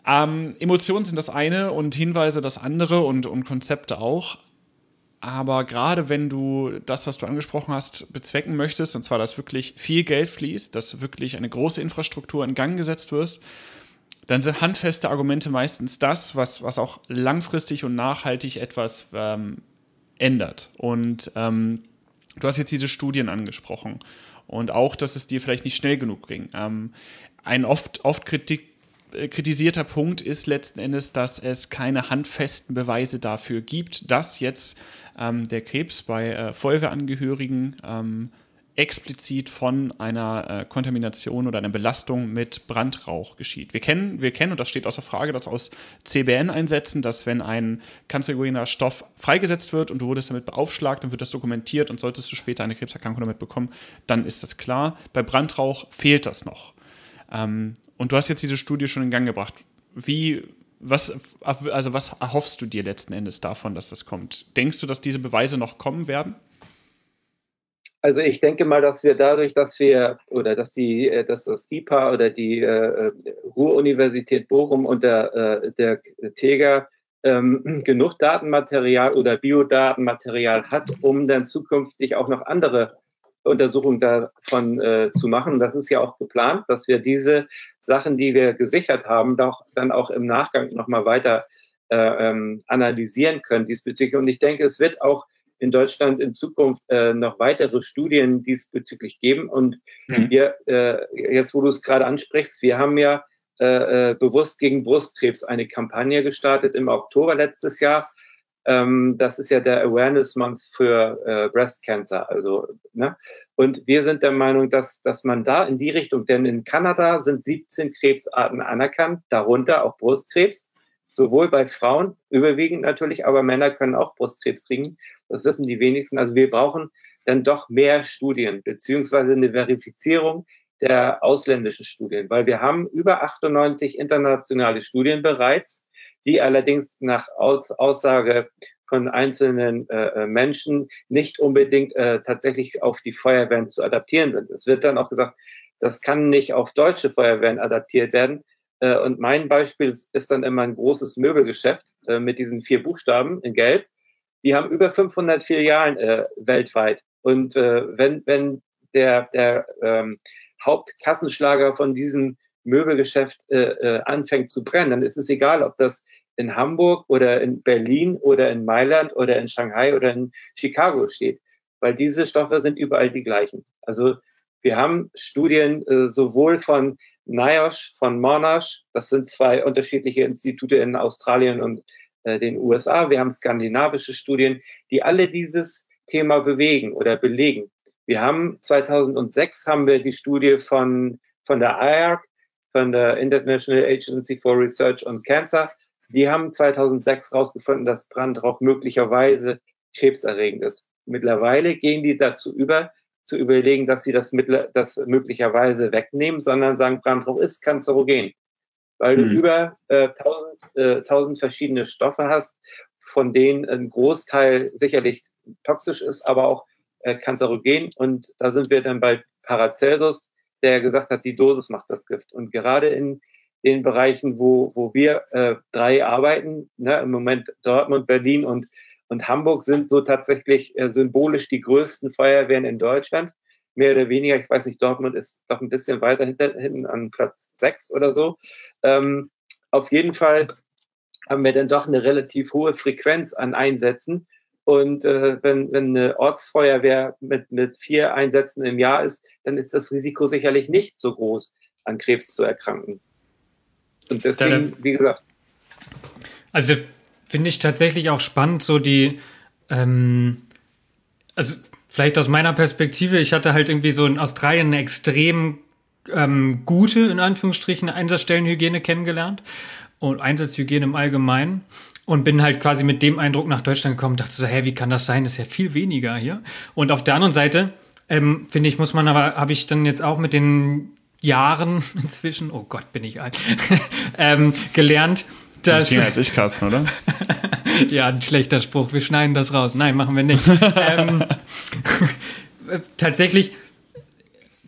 S1: Ähm, Emotionen sind das eine und Hinweise das andere und, und Konzepte auch. Aber gerade wenn du das, was du angesprochen hast, bezwecken möchtest, und zwar, dass wirklich viel Geld fließt, dass wirklich eine große Infrastruktur in Gang gesetzt wird, dann sind handfeste Argumente meistens das, was, was auch langfristig und nachhaltig etwas ähm, ändert. Und ähm, du hast jetzt diese Studien angesprochen und auch, dass es dir vielleicht nicht schnell genug ging. Ähm, ein oft, oft Kritik, kritisierter Punkt ist letzten Endes, dass es keine handfesten Beweise dafür gibt, dass jetzt ähm, der Krebs bei äh, Feuerwehrangehörigen ähm, explizit von einer äh, Kontamination oder einer Belastung mit Brandrauch geschieht. Wir kennen, wir kennen, und das steht außer Frage, dass aus CBN-Einsätzen, dass wenn ein kanzerogener Stoff freigesetzt wird und du wurdest damit beaufschlagt, dann wird das dokumentiert und solltest du später eine Krebserkrankung damit bekommen, dann ist das klar. Bei Brandrauch fehlt das noch. Ähm, und du hast jetzt diese Studie schon in Gang gebracht. Wie, was, also was erhoffst du dir letzten Endes davon, dass das kommt? Denkst du, dass diese Beweise noch kommen werden?
S3: Also ich denke mal, dass wir dadurch, dass wir oder dass die, äh, dass das IPA oder die äh, Ruhr-Universität Bochum und der, äh, der TEGA ähm, genug Datenmaterial oder Biodatenmaterial hat, um dann zukünftig auch noch andere Untersuchungen davon äh, zu machen. Das ist ja auch geplant, dass wir diese Sachen, die wir gesichert haben, doch dann auch im Nachgang nochmal weiter äh, ähm, analysieren können diesbezüglich. Und ich denke, es wird auch in Deutschland in Zukunft äh, noch weitere Studien diesbezüglich geben. Und mhm. wir, äh, jetzt wo du es gerade ansprichst, wir haben ja äh, äh, bewusst gegen Brustkrebs eine Kampagne gestartet im Oktober letztes Jahr. Ähm, das ist ja der Awareness Month für äh, Breast Cancer. Also, ne? Und wir sind der Meinung, dass, dass man da in die Richtung, denn in Kanada sind 17 Krebsarten anerkannt, darunter auch Brustkrebs sowohl bei Frauen, überwiegend natürlich, aber Männer können auch Brustkrebs kriegen. Das wissen die wenigsten. Also wir brauchen dann doch mehr Studien, beziehungsweise eine Verifizierung der ausländischen Studien, weil wir haben über 98 internationale Studien bereits, die allerdings nach Aus Aussage von einzelnen äh, äh Menschen nicht unbedingt äh, tatsächlich auf die Feuerwehren zu adaptieren sind. Es wird dann auch gesagt, das kann nicht auf deutsche Feuerwehren adaptiert werden, äh, und mein Beispiel ist dann immer ein großes Möbelgeschäft äh, mit diesen vier Buchstaben in Gelb. Die haben über 500 Filialen äh, weltweit. Und wenn, wenn der, der ähm, Hauptkassenschlager von diesem Möbelgeschäft äh, anfängt zu brennen, dann ist es egal, ob das in Hamburg oder in Berlin oder in Mailand oder in Shanghai oder in Chicago steht, weil diese Stoffe sind überall die gleichen. Also wir haben Studien äh, sowohl von NIOSH, von Monash, das sind zwei unterschiedliche Institute in Australien und äh, den USA. Wir haben skandinavische Studien, die alle dieses Thema bewegen oder belegen. Wir haben 2006 haben wir die Studie von, von der IARC, von der International Agency for Research on Cancer. Die haben 2006 herausgefunden, dass Brandrauch möglicherweise krebserregend ist. Mittlerweile gehen die dazu über, zu überlegen, dass sie das, das möglicherweise wegnehmen, sondern sagen, Brandrauch ist kanzerogen. Weil mhm. du über äh, tausend, äh, tausend verschiedene Stoffe hast, von denen ein Großteil sicherlich toxisch ist, aber auch äh, kanzerogen. Und da sind wir dann bei Paracelsus, der gesagt hat, die Dosis macht das Gift. Und gerade in den Bereichen, wo, wo wir äh, drei arbeiten, ne, im Moment Dortmund, Berlin und und Hamburg sind so tatsächlich äh, symbolisch die größten Feuerwehren in Deutschland. Mehr oder weniger, ich weiß nicht, Dortmund ist doch ein bisschen weiter hinten an Platz sechs oder so. Ähm, auf jeden Fall haben wir dann doch eine relativ hohe Frequenz an Einsätzen. Und äh, wenn, wenn eine Ortsfeuerwehr mit, mit vier Einsätzen im Jahr ist, dann ist das Risiko sicherlich nicht so groß, an Krebs zu erkranken. Und deswegen, wie gesagt.
S2: Also finde ich tatsächlich auch spannend, so die, ähm, also vielleicht aus meiner Perspektive, ich hatte halt irgendwie so in Australien eine extrem ähm, gute, in Anführungsstrichen, Einsatzstellenhygiene kennengelernt und Einsatzhygiene im Allgemeinen und bin halt quasi mit dem Eindruck nach Deutschland gekommen, dachte so, hä, wie kann das sein? Das ist ja viel weniger hier. Und auf der anderen Seite, ähm, finde ich, muss man aber, habe ich dann jetzt auch mit den Jahren inzwischen, oh Gott, bin ich alt, ähm, gelernt,
S1: das, du als ich, Carsten, oder?
S2: ja, ein schlechter Spruch. Wir schneiden das raus. Nein, machen wir nicht. ähm, tatsächlich,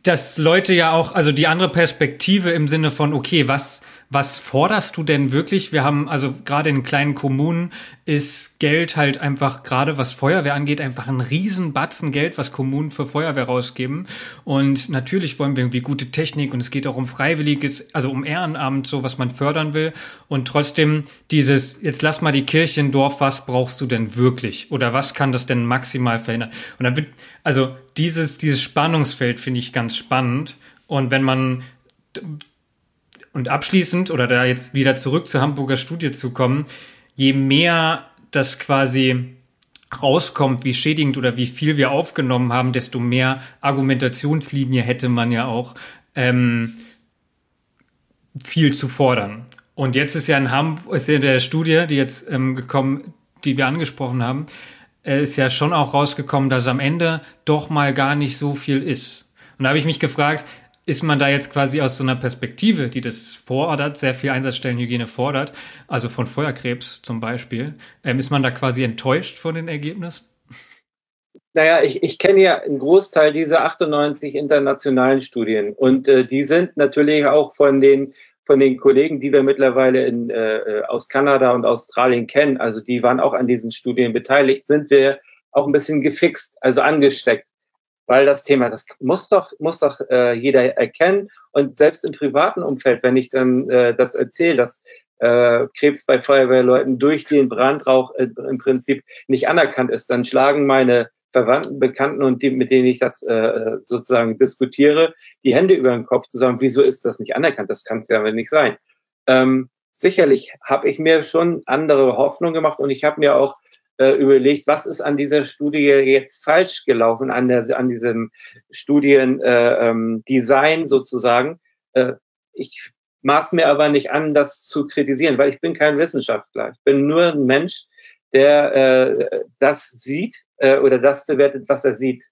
S2: dass Leute ja auch, also die andere Perspektive im Sinne von, okay, was, Was forderst du denn wirklich? Wir haben also gerade in kleinen Kommunen ist Geld halt einfach gerade was Feuerwehr angeht einfach ein Riesenbatzen Geld, was Kommunen für Feuerwehr rausgeben. Und natürlich wollen wir irgendwie gute Technik und es geht auch um Freiwilliges, also um Ehrenamt, so was man fördern will. Und trotzdem dieses, jetzt lass mal die Kirche im Dorf, was brauchst du denn wirklich? Oder was kann das denn maximal verhindern? Und dann wird, also dieses, dieses Spannungsfeld finde ich ganz spannend. Und wenn man und abschließend oder da jetzt wieder zurück zur Hamburger Studie zu kommen, je mehr das quasi rauskommt, wie schädigend oder wie viel wir aufgenommen haben, desto mehr Argumentationslinie hätte man ja auch ähm, viel zu fordern. Und jetzt ist ja in Hamburg, ist ja in der Studie, die jetzt ähm, gekommen, die wir angesprochen haben, äh, ist ja schon auch rausgekommen, dass am Ende doch mal gar nicht so viel ist. Und da habe ich mich gefragt, ist man da jetzt quasi aus so einer Perspektive, die das fordert, sehr viel Einsatzstellenhygiene fordert, also von Feuerkrebs zum Beispiel, ähm, ist man da quasi enttäuscht von den Ergebnissen?
S3: Naja, ich, ich kenne ja einen Großteil dieser 98 internationalen Studien und äh, die sind natürlich auch von den von den Kollegen, die wir mittlerweile in, äh, aus Kanada und Australien kennen, also die waren auch an diesen Studien beteiligt, sind wir auch ein bisschen gefixt, also angesteckt weil das Thema, das muss doch, muss doch äh, jeder erkennen. Und selbst im privaten Umfeld, wenn ich dann äh, das erzähle, dass äh, Krebs bei Feuerwehrleuten durch den Brandrauch äh, im Prinzip nicht anerkannt ist, dann schlagen meine Verwandten, Bekannten und die, mit denen ich das äh, sozusagen diskutiere, die Hände über den Kopf zu sagen, wieso ist das nicht anerkannt? Das kann es ja nicht sein. Ähm, sicherlich habe ich mir schon andere Hoffnung gemacht und ich habe mir auch äh, überlegt, was ist an dieser Studie jetzt falsch gelaufen, an, der, an diesem Studiendesign äh, ähm, sozusagen. Äh, ich maß mir aber nicht an, das zu kritisieren, weil ich bin kein Wissenschaftler. Ich bin nur ein Mensch, der äh, das sieht äh, oder das bewertet, was er sieht.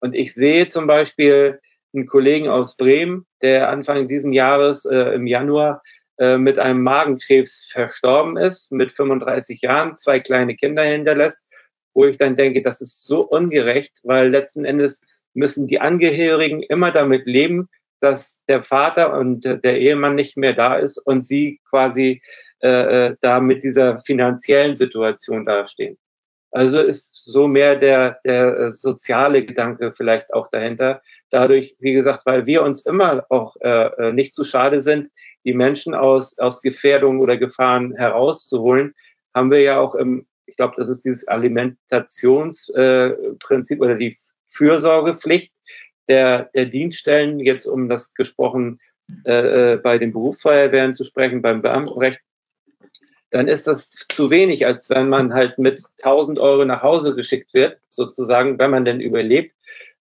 S3: Und ich sehe zum Beispiel einen Kollegen aus Bremen, der Anfang diesen Jahres äh, im Januar äh, mit einem Magenkrebs verstorben ist, mit 35 Jahren, zwei kleine Kinder hinterlässt, wo ich dann denke, das ist so ungerecht, weil letzten Endes müssen die Angehörigen immer damit leben, dass der Vater und der Ehemann nicht mehr da ist und sie quasi äh, äh da mit dieser finanziellen Situation dastehen. Also ist so mehr der, der soziale Gedanke vielleicht auch dahinter. Dadurch, wie gesagt, weil wir uns immer auch äh, äh nicht zu schade sind, die Menschen aus, aus Gefährdungen oder Gefahren herauszuholen, haben wir ja auch im, ich glaube, das ist dieses Alimentationsprinzip äh, oder die Fürsorgepflicht der, der Dienststellen, jetzt um das gesprochen äh, äh bei den Berufsfeuerwehren zu sprechen, beim Beamtenrecht, dann ist das zu wenig, als wenn man halt mit 1000 Euro nach Hause geschickt wird, sozusagen, wenn man denn überlebt,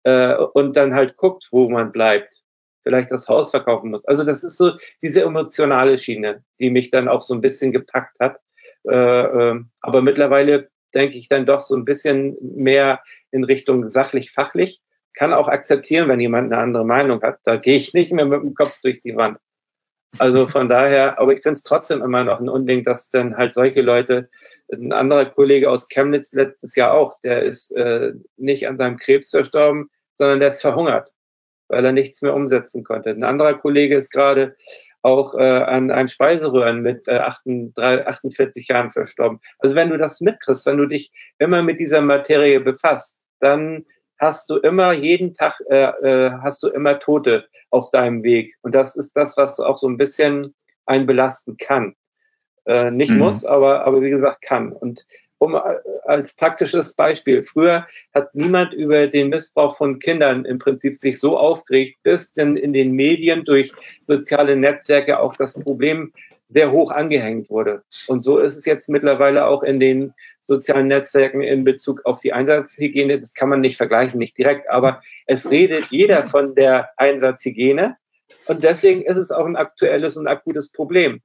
S3: äh, und dann halt guckt, wo man bleibt vielleicht das Haus verkaufen muss. Also das ist so diese emotionale Schiene, die mich dann auch so ein bisschen gepackt hat. Äh, äh, aber mittlerweile denke ich dann doch so ein bisschen mehr in Richtung sachlich-fachlich. Kann auch akzeptieren, wenn jemand eine andere Meinung hat. Da gehe ich nicht mehr mit dem Kopf durch die Wand. Also von daher, aber ich finde es trotzdem immer noch ein Unding, dass dann halt solche Leute, ein anderer Kollege aus Chemnitz letztes Jahr auch, der ist äh, nicht an seinem Krebs verstorben, sondern der ist verhungert weil er nichts mehr umsetzen konnte. Ein anderer Kollege ist gerade auch äh, an einem Speiseröhren mit äh, 48 Jahren verstorben. Also wenn du das mitkriegst, wenn du dich immer mit dieser Materie befasst, dann hast du immer jeden Tag äh, äh, hast du immer Tote auf deinem Weg und das ist das, was auch so ein bisschen einen belasten kann. Äh, nicht mhm. muss, aber aber wie gesagt kann. Und um äh, als praktisches Beispiel. Früher hat niemand über den Missbrauch von Kindern im Prinzip sich so aufgeregt, bis denn in den Medien durch soziale Netzwerke auch das Problem sehr hoch angehängt wurde. Und so ist es jetzt mittlerweile auch in den sozialen Netzwerken in Bezug auf die Einsatzhygiene. Das kann man nicht vergleichen, nicht direkt, aber es redet jeder von der Einsatzhygiene. Und deswegen ist es auch ein aktuelles und akutes Problem.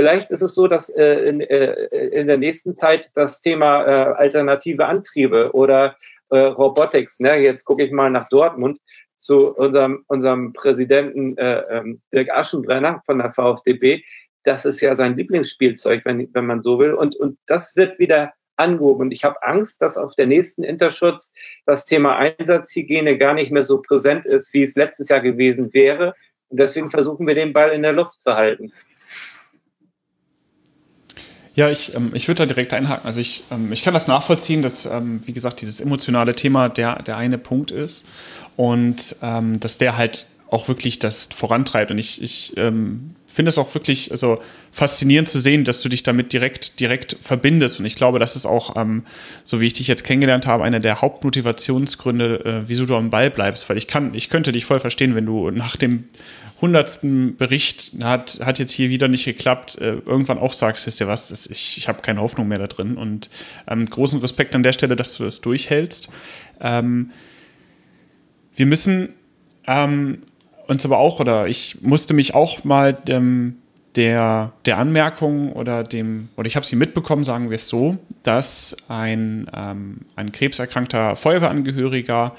S3: Vielleicht ist es so, dass äh, in, äh, in der nächsten Zeit das Thema äh, alternative Antriebe oder äh, Robotics, ne, jetzt gucke ich mal nach Dortmund zu unserem, unserem Präsidenten äh, ähm, Dirk Aschenbrenner von der VfDB. Das ist ja sein Lieblingsspielzeug, wenn, wenn man so will. Und, und das wird wieder angehoben. Und ich habe Angst, dass auf der nächsten Interschutz das Thema Einsatzhygiene gar nicht mehr so präsent ist, wie es letztes Jahr gewesen wäre. Und deswegen versuchen wir den Ball in der Luft zu halten.
S1: Ja, ich, ähm, ich würde da direkt einhaken. Also ich, ähm, ich kann das nachvollziehen, dass, ähm, wie gesagt, dieses emotionale Thema der, der eine Punkt ist und ähm, dass der halt auch wirklich das vorantreibt. Und ich, ich ähm, finde es auch wirklich also, faszinierend zu sehen, dass du dich damit direkt, direkt verbindest. Und ich glaube, das ist auch, ähm, so wie ich dich jetzt kennengelernt habe, einer der Hauptmotivationsgründe, äh, wieso du am Ball bleibst. Weil ich kann, ich könnte dich voll verstehen, wenn du nach dem hundertsten Bericht hat, hat jetzt hier wieder nicht geklappt, äh, irgendwann auch sagst, ist ja was, das, ich, ich habe keine Hoffnung mehr da drin. Und ähm, großen Respekt an der Stelle, dass du das durchhältst. Ähm, wir müssen ähm, uns aber auch, oder ich musste mich auch mal dem, der, der Anmerkung oder dem, oder ich habe sie mitbekommen, sagen wir es so, dass ein, ähm, ein krebserkrankter Feuerwehrangehöriger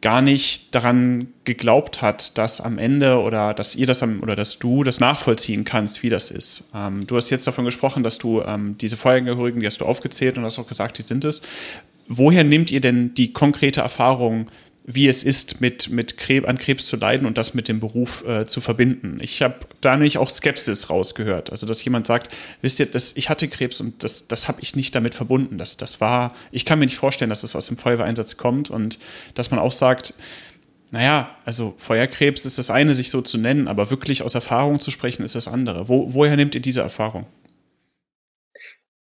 S1: gar nicht daran geglaubt hat, dass am Ende oder dass ihr das am, oder dass du das nachvollziehen kannst, wie das ist. Ähm, du hast jetzt davon gesprochen, dass du ähm, diese Feuerangehörigen, die hast du aufgezählt und hast auch gesagt, die sind es. Woher nehmt ihr denn die konkrete Erfahrung, wie es ist, mit, mit Krebs, an Krebs zu leiden und das mit dem Beruf äh, zu verbinden. Ich habe da nämlich auch Skepsis rausgehört. Also, dass jemand sagt, wisst ihr, das, ich hatte Krebs und das, das habe ich nicht damit verbunden. Das, das war, ich kann mir nicht vorstellen, dass das aus dem Feuerwehreinsatz kommt und dass man auch sagt, naja, also Feuerkrebs ist das eine, sich so zu nennen, aber wirklich aus Erfahrung zu sprechen, ist das andere. Wo, woher nehmt ihr diese Erfahrung?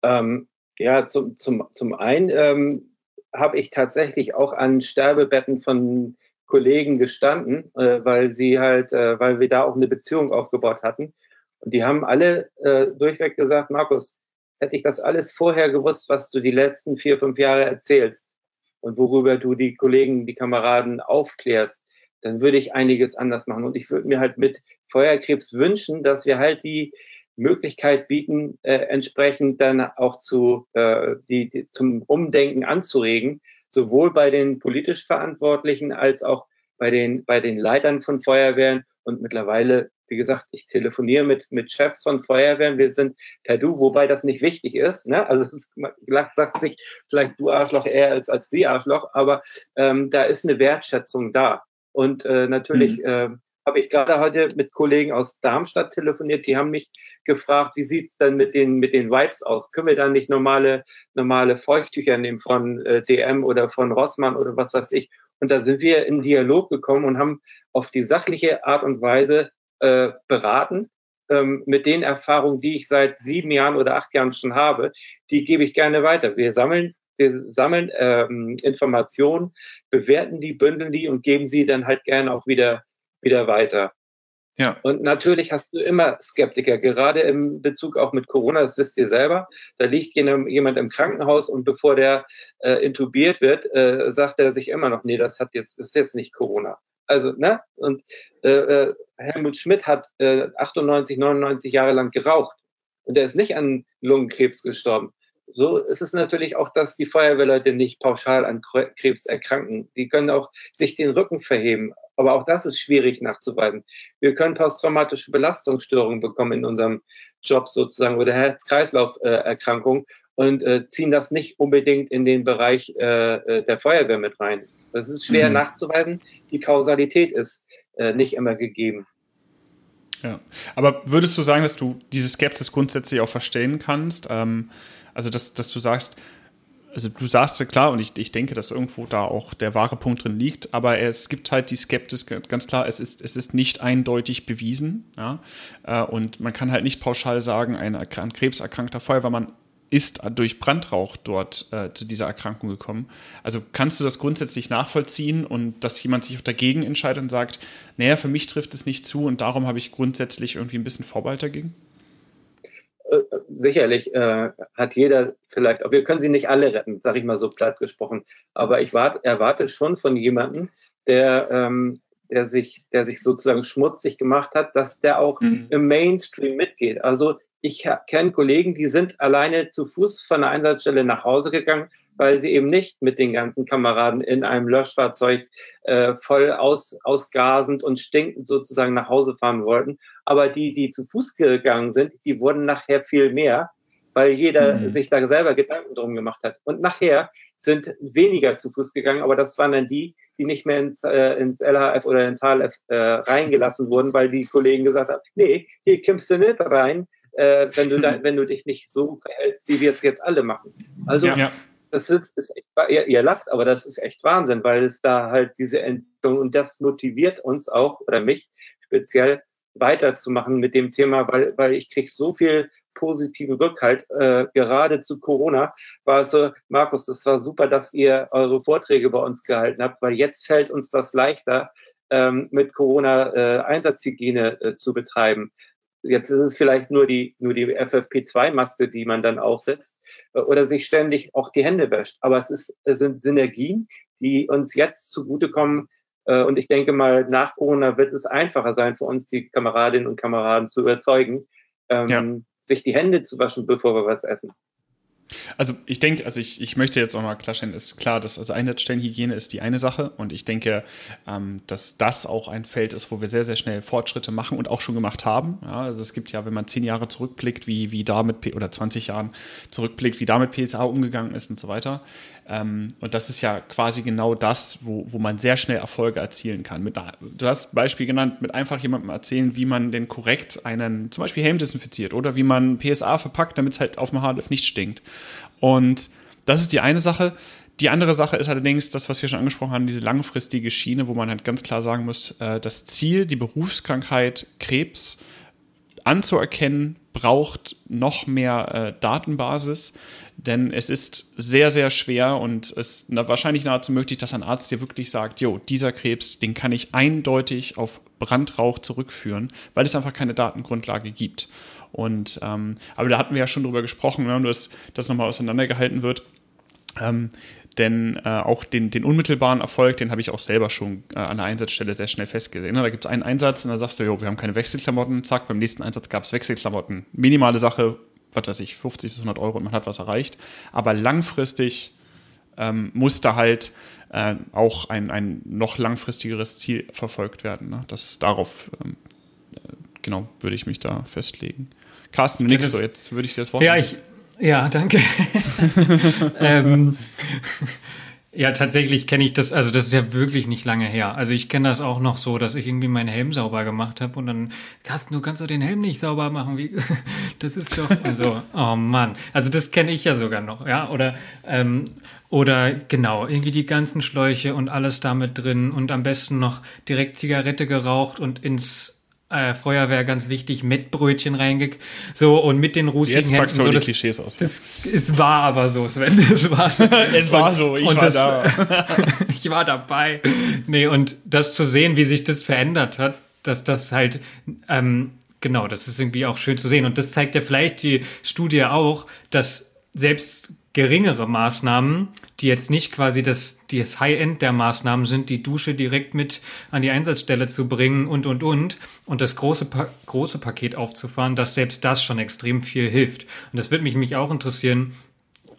S3: Ähm, ja, zum, zum, zum einen ähm, habe ich tatsächlich auch an Sterbebetten von Kollegen gestanden, äh, weil sie halt, äh, weil wir da auch eine Beziehung aufgebaut hatten. Und die haben alle äh, durchweg gesagt, Markus, hätte ich das alles vorher gewusst, was du die letzten vier, fünf Jahre erzählst und worüber du die Kollegen, die Kameraden aufklärst, dann würde ich einiges anders machen. Und ich würde mir halt mit Feuerkrebs wünschen, dass wir halt die Möglichkeit bieten, äh, entsprechend dann auch zu, äh, die, die, zum Umdenken anzuregen, sowohl bei den politisch Verantwortlichen als auch bei den, bei den Leitern von Feuerwehren. Und mittlerweile, wie gesagt, ich telefoniere mit, mit Chefs von Feuerwehren. Wir sind per Du, wobei das nicht wichtig ist. Ne? Also es sagt sich vielleicht du Arschloch eher als, als sie Arschloch, aber ähm, da ist eine Wertschätzung da. Und äh, natürlich mhm. äh, habe ich gerade heute mit Kollegen aus Darmstadt telefoniert, die haben mich gefragt, wie sieht's denn mit den, mit den Vibes aus? Können wir da nicht normale, normale Feuchttücher nehmen von äh, DM oder von Rossmann oder was weiß ich? Und da sind wir in Dialog gekommen und haben auf die sachliche Art und Weise äh, beraten. Ähm, mit den Erfahrungen, die ich seit sieben Jahren oder acht Jahren schon habe, die gebe ich gerne weiter. Wir sammeln wir sammeln ähm, Informationen, bewerten die, bündeln die und geben sie dann halt gerne auch wieder wieder weiter. Ja. Und natürlich hast du immer Skeptiker, gerade im Bezug auch mit Corona, das wisst ihr selber. Da liegt jemand im Krankenhaus und bevor der äh, intubiert wird, äh, sagt er sich immer noch, nee, das hat jetzt, ist jetzt nicht Corona. Also, ne? Und äh, äh Helmut Schmidt hat äh, 98, 99 Jahre lang geraucht und er ist nicht an Lungenkrebs gestorben. So ist es natürlich auch, dass die Feuerwehrleute nicht pauschal an Krebs erkranken. Die können auch sich den Rücken verheben. Aber auch das ist schwierig nachzuweisen. Wir können posttraumatische Belastungsstörungen bekommen in unserem Job sozusagen oder Herz-Kreislauf-Erkrankungen und äh, ziehen das nicht unbedingt in den Bereich äh, äh, der Feuerwehr mit rein. Das ist schwer mhm. nachzuweisen. Die Kausalität ist äh, nicht immer gegeben.
S1: Ja, aber würdest du sagen, dass du diese Skepsis grundsätzlich auch verstehen kannst? Ähm, also, dass, dass du sagst, also du sagst ja klar, und ich, ich denke, dass irgendwo da auch der wahre Punkt drin liegt, aber es gibt halt die Skeptis, ganz klar, es ist, es ist nicht eindeutig bewiesen. Ja? Äh, und man kann halt nicht pauschal sagen, ein an Krebs erkrankter Feuerwehrmann ist durch Brandrauch dort äh, zu dieser Erkrankung gekommen. Also kannst du das grundsätzlich nachvollziehen und dass jemand sich auch dagegen entscheidet und sagt, naja, für mich trifft es nicht zu und darum habe ich grundsätzlich irgendwie ein bisschen Vorbehalt dagegen?
S3: Äh, sicherlich äh, hat jeder vielleicht, auch wir können sie nicht alle retten, sage ich mal so platt gesprochen, aber ich wart, erwarte schon von jemandem, der, ähm, der, sich, der sich sozusagen schmutzig gemacht hat, dass der auch mhm. im Mainstream mitgeht. Also ich kenne Kollegen, die sind alleine zu Fuß von der Einsatzstelle nach Hause gegangen, weil sie eben nicht mit den ganzen Kameraden in einem Löschfahrzeug äh, voll aus, ausgasend und stinkend sozusagen nach Hause fahren wollten. Aber die, die zu Fuß gegangen sind, die wurden nachher viel mehr, weil jeder mhm. sich da selber Gedanken drum gemacht hat. Und nachher sind weniger zu Fuß gegangen, aber das waren dann die, die nicht mehr ins, äh, ins LHF oder ins HLF äh, reingelassen wurden, weil die Kollegen gesagt haben, nee, hier kimmst du nicht rein, äh, wenn, du da, wenn du dich nicht so verhältst, wie wir es jetzt alle machen. Also ja. Das ist, ist echt, ihr, ihr, lacht, aber das ist echt Wahnsinn, weil es da halt diese Entwicklung und das motiviert uns auch oder mich speziell weiterzumachen mit dem Thema, weil, weil ich kriege so viel positiven Rückhalt. Äh, gerade zu Corona war es so, Markus, das war super, dass ihr eure Vorträge bei uns gehalten habt, weil jetzt fällt uns das leichter, ähm, mit Corona äh, Einsatzhygiene äh, zu betreiben. Jetzt ist es vielleicht nur die, nur die FFP2-Maske, die man dann aufsetzt äh, oder sich ständig auch die Hände wäscht. Aber es, ist, es sind Synergien, die uns jetzt zugutekommen. Äh, und ich denke mal, nach Corona wird es einfacher sein für uns, die Kameradinnen und Kameraden zu überzeugen, ähm, ja. sich die Hände zu waschen, bevor wir was essen.
S1: Also ich denke, also ich, ich möchte jetzt auch mal klarstellen, ist klar, dass also Einsatzstellenhygiene ist die eine Sache und ich denke, ähm, dass das auch ein Feld ist, wo wir sehr, sehr schnell Fortschritte machen und auch schon gemacht haben. Ja, also es gibt ja, wenn man zehn Jahre zurückblickt, wie, wie da mit, oder 20 Jahren zurückblickt, wie da mit PSA umgegangen ist und so weiter, ähm, und das ist ja quasi genau das, wo, wo man sehr schnell Erfolge erzielen kann. Mit, du hast Beispiel genannt, mit einfach jemandem erzählen, wie man den korrekt einen, zum Beispiel Helm desinfiziert oder wie man PSA verpackt, damit es halt auf dem Hardlift nicht stinkt. Und das ist die eine Sache. Die andere Sache ist allerdings das, was wir schon angesprochen haben, diese langfristige Schiene, wo man halt ganz klar sagen muss, äh, das Ziel, die Berufskrankheit Krebs anzuerkennen, braucht noch mehr äh, Datenbasis, denn es ist sehr, sehr schwer und es ist wahrscheinlich nahezu möglich, dass ein Arzt dir wirklich sagt, jo, dieser Krebs, den kann ich eindeutig auf Brandrauch zurückführen, weil es einfach keine Datengrundlage gibt. Und ähm, aber da hatten wir ja schon drüber gesprochen, ne, dass das nochmal auseinandergehalten wird. Ähm, denn äh, auch den, den unmittelbaren Erfolg, den habe ich auch selber schon äh, an der Einsatzstelle sehr schnell festgesehen. Ne? Da gibt es einen Einsatz und da sagst du, jo, wir haben keine Wechselklamotten, zack, beim nächsten Einsatz gab es Wechselklamotten. Minimale Sache, was weiß ich, 50 bis 100 Euro und man hat was erreicht. Aber langfristig ähm, muss da halt äh, auch ein, ein noch langfristigeres Ziel verfolgt werden. Ne? Das darauf, ähm, äh, genau, würde ich mich da festlegen. Carsten, du nix so, jetzt würde ich dir das Wort
S2: Ja, ich, ja, danke. ähm, ja, tatsächlich kenne ich das, also das ist ja wirklich nicht lange her. Also ich kenne das auch noch so, dass ich irgendwie meinen Helm sauber gemacht habe und dann, Carsten, du kannst doch den Helm nicht sauber machen. Wie, das ist doch, also, oh Mann. Also das kenne ich ja sogar noch, ja. Oder, ähm, oder genau, irgendwie die ganzen Schläuche und alles damit drin und am besten noch direkt Zigarette geraucht und ins äh, Feuerwehr ganz wichtig, mit Brötchen reinge so und mit den rußigen
S1: Jetzt Händen. So, das, die Klischees aus.
S2: Das, es war aber so, Sven, es war
S1: so. es war und, so, ich war das, da.
S2: ich war dabei. Nee, und das zu sehen, wie sich das verändert hat, dass das halt ähm, Genau, das ist irgendwie auch schön zu sehen. Und das zeigt ja vielleicht die Studie auch, dass selbst geringere Maßnahmen, die jetzt nicht quasi das, das High-End der Maßnahmen sind, die Dusche direkt mit an die Einsatzstelle zu bringen und, und, und, und das große, große Paket aufzufahren, dass selbst das schon extrem viel hilft. Und das würde mich, mich auch interessieren,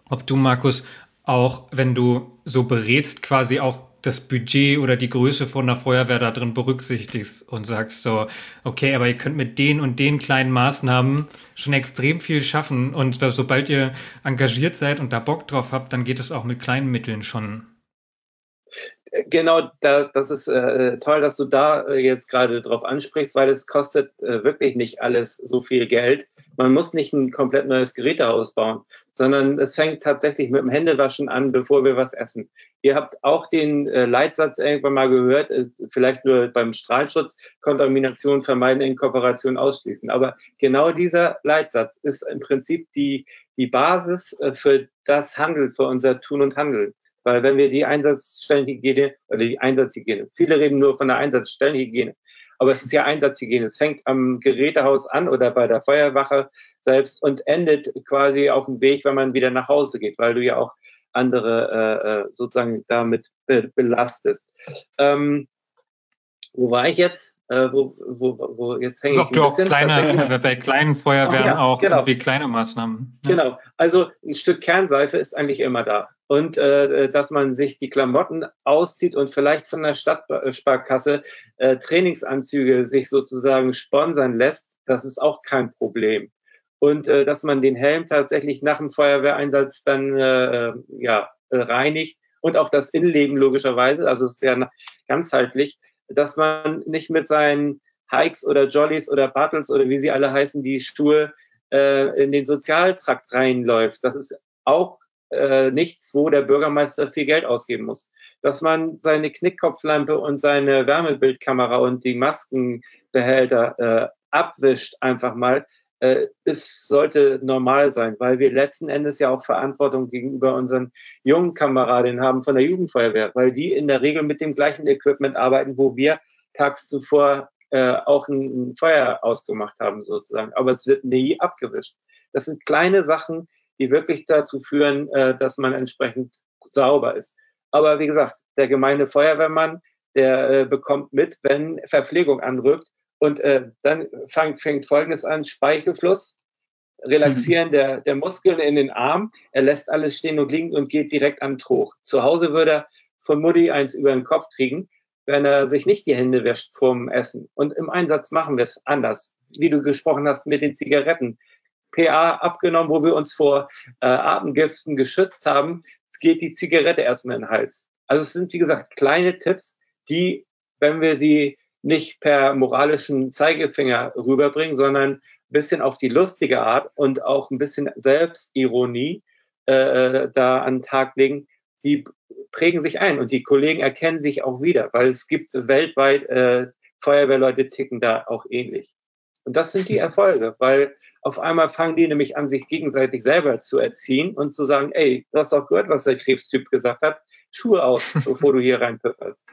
S2: ob du, Markus, auch wenn du so berätst, quasi auch das Budget oder die Größe von der Feuerwehr da drin berücksichtigst und sagst so, okay, aber ihr könnt mit den und den kleinen Maßnahmen schon extrem viel schaffen und da, sobald ihr engagiert seid und da Bock drauf habt, dann geht es auch mit kleinen Mitteln schon.
S3: Genau, da, das ist äh, toll, dass du da äh, jetzt gerade drauf ansprichst, weil es kostet äh, wirklich nicht alles so viel Geld. Man muss nicht ein komplett neues Gerät ausbauen, sondern es fängt tatsächlich mit dem Händewaschen an, bevor wir was essen. Ihr habt auch den äh, Leitsatz irgendwann mal gehört, äh, vielleicht nur beim Strahlenschutz, Kontamination vermeiden, in Kooperation ausschließen. Aber genau dieser Leitsatz ist im Prinzip die, die Basis äh, für das Handeln, für unser Tun und Handeln. Weil wenn wir die Einsatzstellenhygiene oder die Einsatzhygiene, viele reden nur von der Einsatzstellenhygiene, aber es ist ja Einsatzhygiene. Es fängt am Gerätehaus an oder bei der Feuerwache selbst und endet quasi auf dem Weg, wenn man wieder nach Hause geht, weil du ja auch andere äh, äh sozusagen damit be belastest. Ähm, wo war ich jetzt? Äh, wo, wo, wo jetzt hänge ich
S2: ein bisschen. Kleine, bei kleinen Feuerwehren ja, auch genau. irgendwie kleine Maßnahmen.
S3: Ja. Genau. Also ein Stück Kernseife ist eigentlich immer da. Und äh, dass man sich die Klamotten auszieht und vielleicht von der Stadtsparkasse äh, Trainingsanzüge sich sozusagen sponsern lässt, das ist auch kein Problem. Und äh, dass man den Helm tatsächlich nach dem Feuerwehreinsatz dann äh, äh ja, reinigt und auch das Innenleben logischerweise, also es ist ja ganzheitlich, dass man nicht mit seinen Hikes oder Jollies oder Battles oder wie sie alle heißen, die Schuhe äh, in den Sozialtrakt reinläuft. Das ist auch äh, nichts, wo der Bürgermeister viel Geld ausgeben muss. Dass man seine Knickkopflampe und seine Wärmebildkamera und die Maskenbehälter äh, abwischt einfach mal, äh, es sollte normal sein, weil wir letzten Endes ja auch Verantwortung gegenüber unseren jungen Kameradinnen haben von der Jugendfeuerwehr, weil die in der Regel mit dem gleichen Equipment arbeiten, wo wir tags zuvor äh, auch ein, ein Feuer ausgemacht haben sozusagen. Aber es wird nie abgewischt. Das sind kleine Sachen, die wirklich dazu führen, äh, dass man entsprechend sauber ist. Aber wie gesagt, der gemeine Feuerwehrmann, der äh, bekommt mit, wenn Verpflegung anrückt, und äh, dann fang, fängt Folgendes an, Speichelfluss, Relaxieren der, der Muskeln in den Arm. Er lässt alles stehen und liegen und geht direkt an den Hoch. Zu Hause würde er von Mutti eins über den Kopf kriegen, wenn er sich nicht die Hände wäscht vorm Essen. Und im Einsatz machen wir es anders. Wie du gesprochen hast mit den Zigaretten. PA abgenommen, wo wir uns vor äh, Atemgiften geschützt haben, geht die Zigarette erstmal in den Hals. Also es sind, wie gesagt, kleine Tipps, die, wenn wir sie nicht per moralischen Zeigefinger rüberbringen, sondern ein bisschen auf die lustige Art und auch ein bisschen Selbstironie äh, da an den Tag legen, die prägen sich ein und die Kollegen erkennen sich auch wieder, weil es gibt weltweit äh, Feuerwehrleute ticken da auch ähnlich. Und das sind die Erfolge, weil auf einmal fangen die nämlich an, sich gegenseitig selber zu erziehen und zu sagen, ey, du hast doch gehört, was der Krebstyp gesagt hat, Schuhe aus, bevor du hier reinpfifferst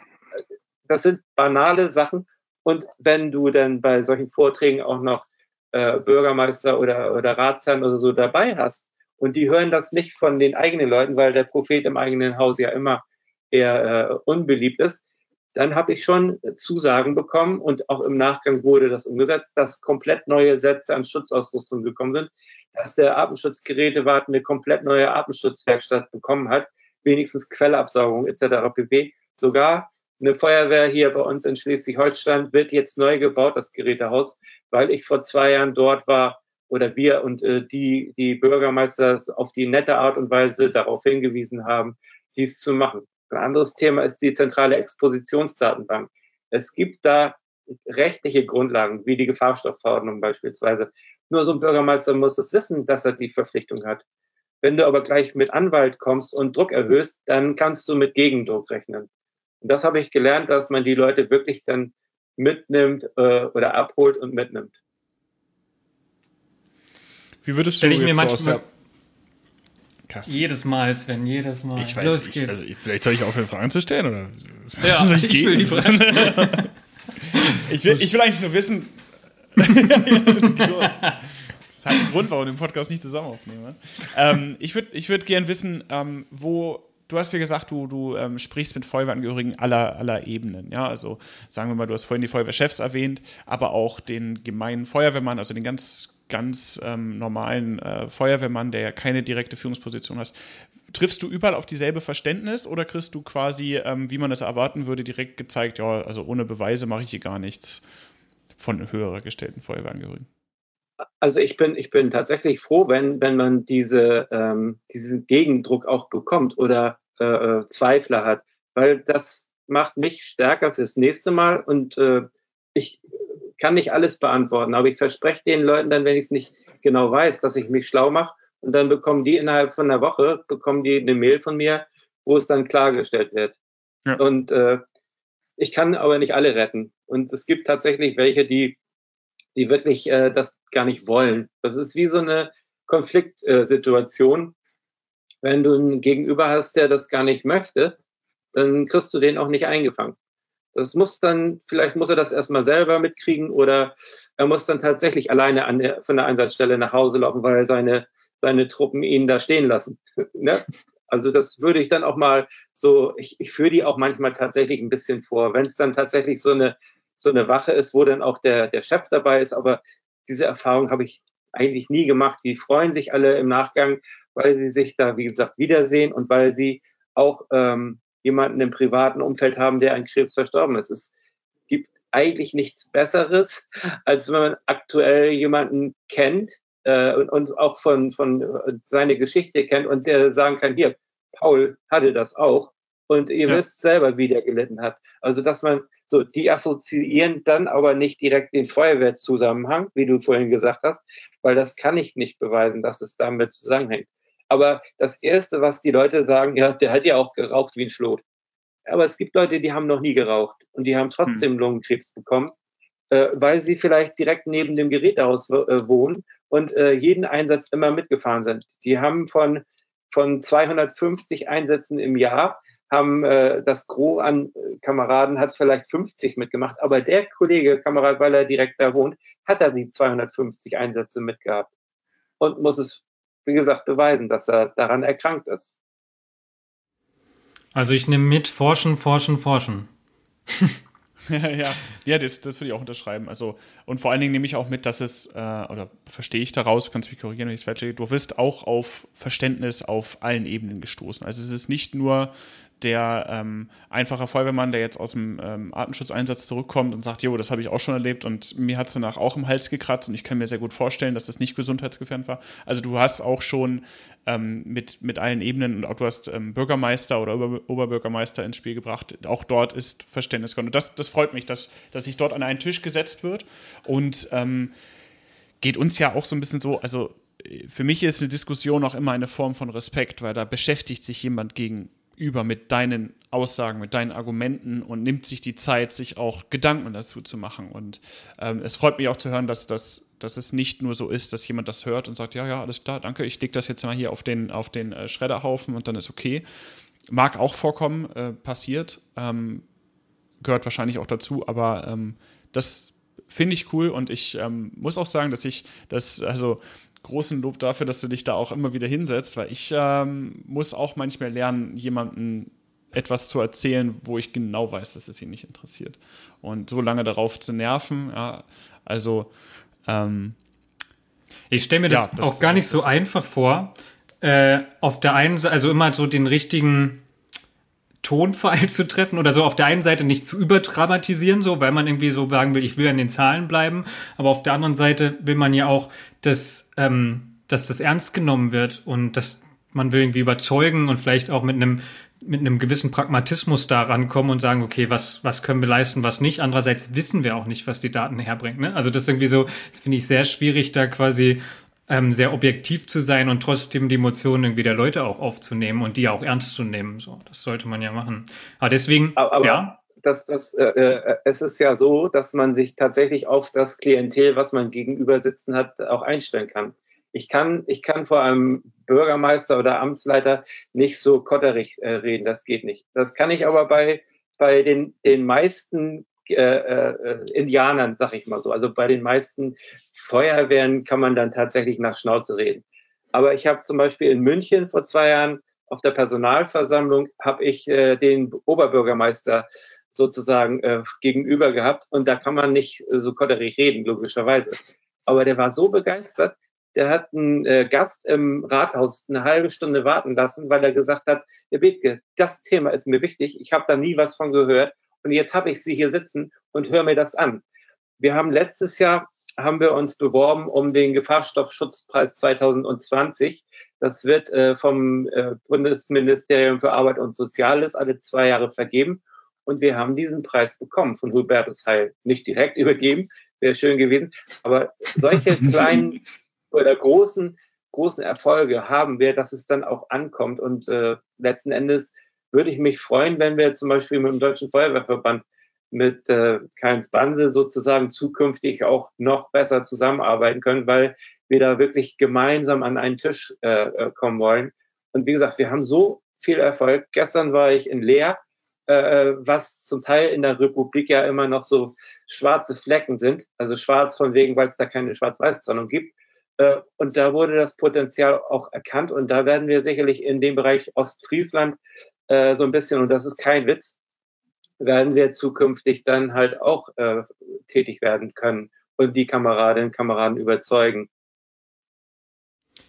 S3: das sind banale Sachen. Und wenn du dann bei solchen Vorträgen auch noch äh, Bürgermeister oder, oder Ratsherren oder so dabei hast und die hören das nicht von den eigenen Leuten, weil der Prophet im eigenen Haus ja immer eher äh, unbeliebt ist, dann habe ich schon Zusagen bekommen und auch im Nachgang wurde das umgesetzt, dass komplett neue Sätze an Schutzausrüstung gekommen sind, dass der Atemschutzgerätewart eine komplett neue Atemschutzwerkstatt bekommen hat, wenigstens Quellabsaugung etc. pp. Sogar eine Feuerwehr hier bei uns in Schleswig-Holstein wird jetzt neu gebaut, das Gerätehaus, weil ich vor zwei Jahren dort war oder wir und äh, die, die Bürgermeister auf die nette Art und Weise darauf hingewiesen haben, dies zu machen. Ein anderes Thema ist die zentrale Expositionsdatenbank. Es gibt da rechtliche Grundlagen, wie die Gefahrstoffverordnung beispielsweise. Nur so ein Bürgermeister muss es wissen, dass er die Verpflichtung hat. Wenn du aber gleich mit Anwalt kommst und Druck erhöhst, dann kannst du mit Gegendruck rechnen. Und das habe ich gelernt, dass man die Leute wirklich dann mitnimmt äh, oder abholt und mitnimmt.
S1: Wie würdest du ich
S2: mir manchmal Jedes Mal, Sven, jedes Mal.
S1: Ich weiß Los nicht. Geht's. Also, vielleicht soll ich aufhören, Fragen zu stellen? Oder
S2: ja, soll ich, ich will die Fragen
S1: ich, will, ich will eigentlich nur wissen. das, ist das hat einen Grund, warum wir den Podcast nicht zusammen aufnehmen. Ähm, ich würde ich würd gerne wissen, ähm, wo du hast ja gesagt, du, du ähm, sprichst mit Feuerwehrangehörigen aller, aller Ebenen. Ja, also sagen wir mal, du hast vorhin die Feuerwehrchefs erwähnt, aber auch den gemeinen Feuerwehrmann, also den ganz, ganz ähm, normalen äh, Feuerwehrmann, der ja keine direkte Führungsposition hat. Triffst du überall auf dieselbe Verständnis oder kriegst du quasi, ähm, wie man das erwarten würde, direkt gezeigt, ja, also ohne Beweise mache ich hier gar nichts von höherer gestellten Feuerwehrangehörigen?
S3: Also ich bin, ich bin tatsächlich froh, wenn, wenn man diese, ähm, diesen Gegendruck auch bekommt oder äh, äh, Zweifler hat, weil das macht mich stärker fürs nächste Mal und äh, ich kann nicht alles beantworten, aber ich verspreche den Leuten dann, wenn ich es nicht genau weiß, dass ich mich schlau mache und dann bekommen die innerhalb von einer Woche, bekommen die eine Mail von mir, wo es dann klargestellt wird. Ja. Und äh, ich kann aber nicht alle retten. Und es gibt tatsächlich welche, die die wirklich äh, das gar nicht wollen. Das ist wie so eine Konfliktsituation. Wenn du einen Gegenüber hast, der das gar nicht möchte, dann kriegst du den auch nicht eingefangen. Das muss dann, vielleicht muss er das erstmal selber mitkriegen oder er muss dann tatsächlich alleine an der, von der Einsatzstelle nach Hause laufen, weil seine, seine Truppen ihn da stehen lassen. ne? Also das würde ich dann auch mal so, ich, ich führe die auch manchmal tatsächlich ein bisschen vor. Wenn es dann tatsächlich so eine so eine Wache ist, wo dann auch der, der Chef dabei ist. Aber diese Erfahrung habe ich eigentlich nie gemacht. Die freuen sich alle im Nachgang, weil sie sich da, wie gesagt, wiedersehen und weil sie auch ähm, jemanden im privaten Umfeld haben, der an Krebs verstorben ist. Es gibt eigentlich nichts Besseres, als wenn man aktuell jemanden kennt äh, und, und auch von, von äh, seine Geschichte kennt und der sagen kann, hier, Paul hatte das auch. Und ihr ja. wisst selber, wie der gelitten hat. Also, dass man so, die assoziieren dann aber nicht direkt den Feuerwehrzusammenhang, wie du vorhin gesagt hast, weil das kann ich nicht beweisen, dass es damit zusammenhängt. Aber das Erste, was die Leute sagen, ja, der hat ja auch geraucht wie ein Schlot. Aber es gibt Leute, die haben noch nie geraucht und die haben trotzdem hm. Lungenkrebs bekommen, äh, weil sie vielleicht direkt neben dem Gerätehaus äh, wohnen und äh, jeden Einsatz immer mitgefahren sind. Die haben von, von 250 Einsätzen im Jahr haben äh, das Gros an Kameraden hat vielleicht 50 mitgemacht, aber der Kollege, Kamerad, weil er direkt da wohnt, hat er die 250 Einsätze mitgehabt und muss es, wie gesagt, beweisen, dass er daran erkrankt ist.
S2: Also ich nehme mit forschen, forschen, forschen.
S1: ja, ja, das, das würde ich auch unterschreiben. Also, und vor allen Dingen nehme ich auch mit, dass es, äh, oder verstehe ich daraus, du kannst mich korrigieren, wenn ich es falsch du bist auch auf Verständnis auf allen Ebenen gestoßen. Also es ist nicht nur der ähm, einfache Feuerwehrmann, der jetzt aus dem ähm, Artenschutzeinsatz zurückkommt und sagt, jo, das habe ich auch schon erlebt und mir hat es danach auch im Hals gekratzt und ich kann mir sehr gut vorstellen, dass das nicht gesundheitsgefährdend war. Also du hast auch schon ähm, mit, mit allen Ebenen und auch du hast ähm, Bürgermeister oder Ober Oberbürgermeister ins Spiel gebracht. Auch dort ist Verständnis. Und das, das freut mich, dass, dass sich dort an einen Tisch gesetzt wird und ähm, geht uns ja auch so ein bisschen so, also für mich ist eine Diskussion auch immer eine Form von Respekt, weil da beschäftigt sich jemand gegen über mit deinen Aussagen, mit deinen Argumenten und nimmt sich die Zeit, sich auch Gedanken dazu zu machen. Und ähm, es freut mich auch zu hören, dass, dass, dass es nicht nur so ist, dass jemand das hört und sagt, ja, ja, alles klar, danke, ich lege das jetzt mal hier auf den, auf den äh, Schredderhaufen und dann ist okay. Mag auch vorkommen, äh, passiert, ähm, gehört wahrscheinlich auch dazu, aber ähm, das finde ich cool und ich ähm, muss auch sagen, dass ich das, also großen Lob dafür, dass du dich da auch immer wieder hinsetzt, weil ich ähm, muss auch manchmal lernen, jemanden etwas zu erzählen, wo ich genau weiß, dass es ihn nicht interessiert. Und so lange darauf zu nerven, ja, also ähm,
S2: ich stelle mir das, ja, das, auch gar nicht so einfach vor. Äh, auf der einen Seite, also immer so den richtigen Tonfall zu treffen oder so auf der einen Seite nicht zu überdramatisieren, so, weil man irgendwie so sagen will, ich will an den Zahlen bleiben, aber auf der anderen Seite will man ja auch, dass, ähm, dass das ernst genommen wird und dass man will irgendwie überzeugen und vielleicht auch mit einem mit einem gewissen Pragmatismus da rankommen und sagen, okay, was, was können wir leisten, was nicht. Andererseits wissen wir auch nicht, was die Daten herbringen. Ne? Also das ist irgendwie so, das finde ich sehr schwierig, da quasi ähm, sehr objektiv zu sein und trotzdem die Emotionen irgendwie der Leute auch aufzunehmen und die auch ernst zu nehmen. So, das sollte man ja machen. Aber deswegen,
S3: aber, ja. Das, das, äh, äh, es ist ja so, dass man sich tatsächlich auf das Klientel, was man gegenüber sitzen hat, auch einstellen kann. Ich kann, ich kann vor einem Bürgermeister oder Amtsleiter nicht so kotterig äh, reden, das geht nicht. Das kann ich aber bei, bei den, den meisten äh, äh, Indianern, sag ich mal so. Also bei den meisten Feuerwehren kann man dann tatsächlich nach Schnauze reden. Aber ich habe zum Beispiel in München vor zwei Jahren auf der Personalversammlung habe ich äh, den Oberbürgermeister sozusagen äh, gegenüber gehabt und da kann man nicht so kotterig reden, logischerweise. Aber der war so begeistert, der hat einen äh, Gast im Rathaus eine halbe Stunde warten lassen, weil er gesagt hat, Herr Bethke, das Thema ist mir wichtig, ich habe da nie was von gehört und jetzt habe ich sie hier sitzen und höre mir das an. Wir haben letztes Jahr haben wir uns beworben um den Gefahrstoffschutzpreis 2020. Das wird äh, vom äh, Bundesministerium für Arbeit und Soziales alle zwei Jahre vergeben. Und wir haben diesen Preis bekommen von Hubertus Heil. Nicht direkt übergeben, wäre schön gewesen. Aber solche kleinen oder großen, großen Erfolge haben wir, dass es dann auch ankommt. Und äh, letzten Endes würde ich mich freuen, wenn wir zum Beispiel mit dem Deutschen Feuerwehrverband mit äh, Keins Banse sozusagen zukünftig auch noch besser zusammenarbeiten können, weil wir da wirklich gemeinsam an einen Tisch äh, äh kommen wollen. Und wie gesagt, wir haben so viel Erfolg. Gestern war ich in Leer, äh, was zum Teil in der Republik ja immer noch so schwarze Flecken sind. Also schwarz von wegen, weil es da keine Schwarz-Weiß-Trennung gibt. Äh, und da wurde das Potenzial auch erkannt. Und da werden wir sicherlich in dem Bereich Ostfriesland äh, so ein bisschen, und das ist kein Witz, werden wir zukünftig dann halt auch äh, tätig werden können und die Kameradinnen und Kameraden überzeugen.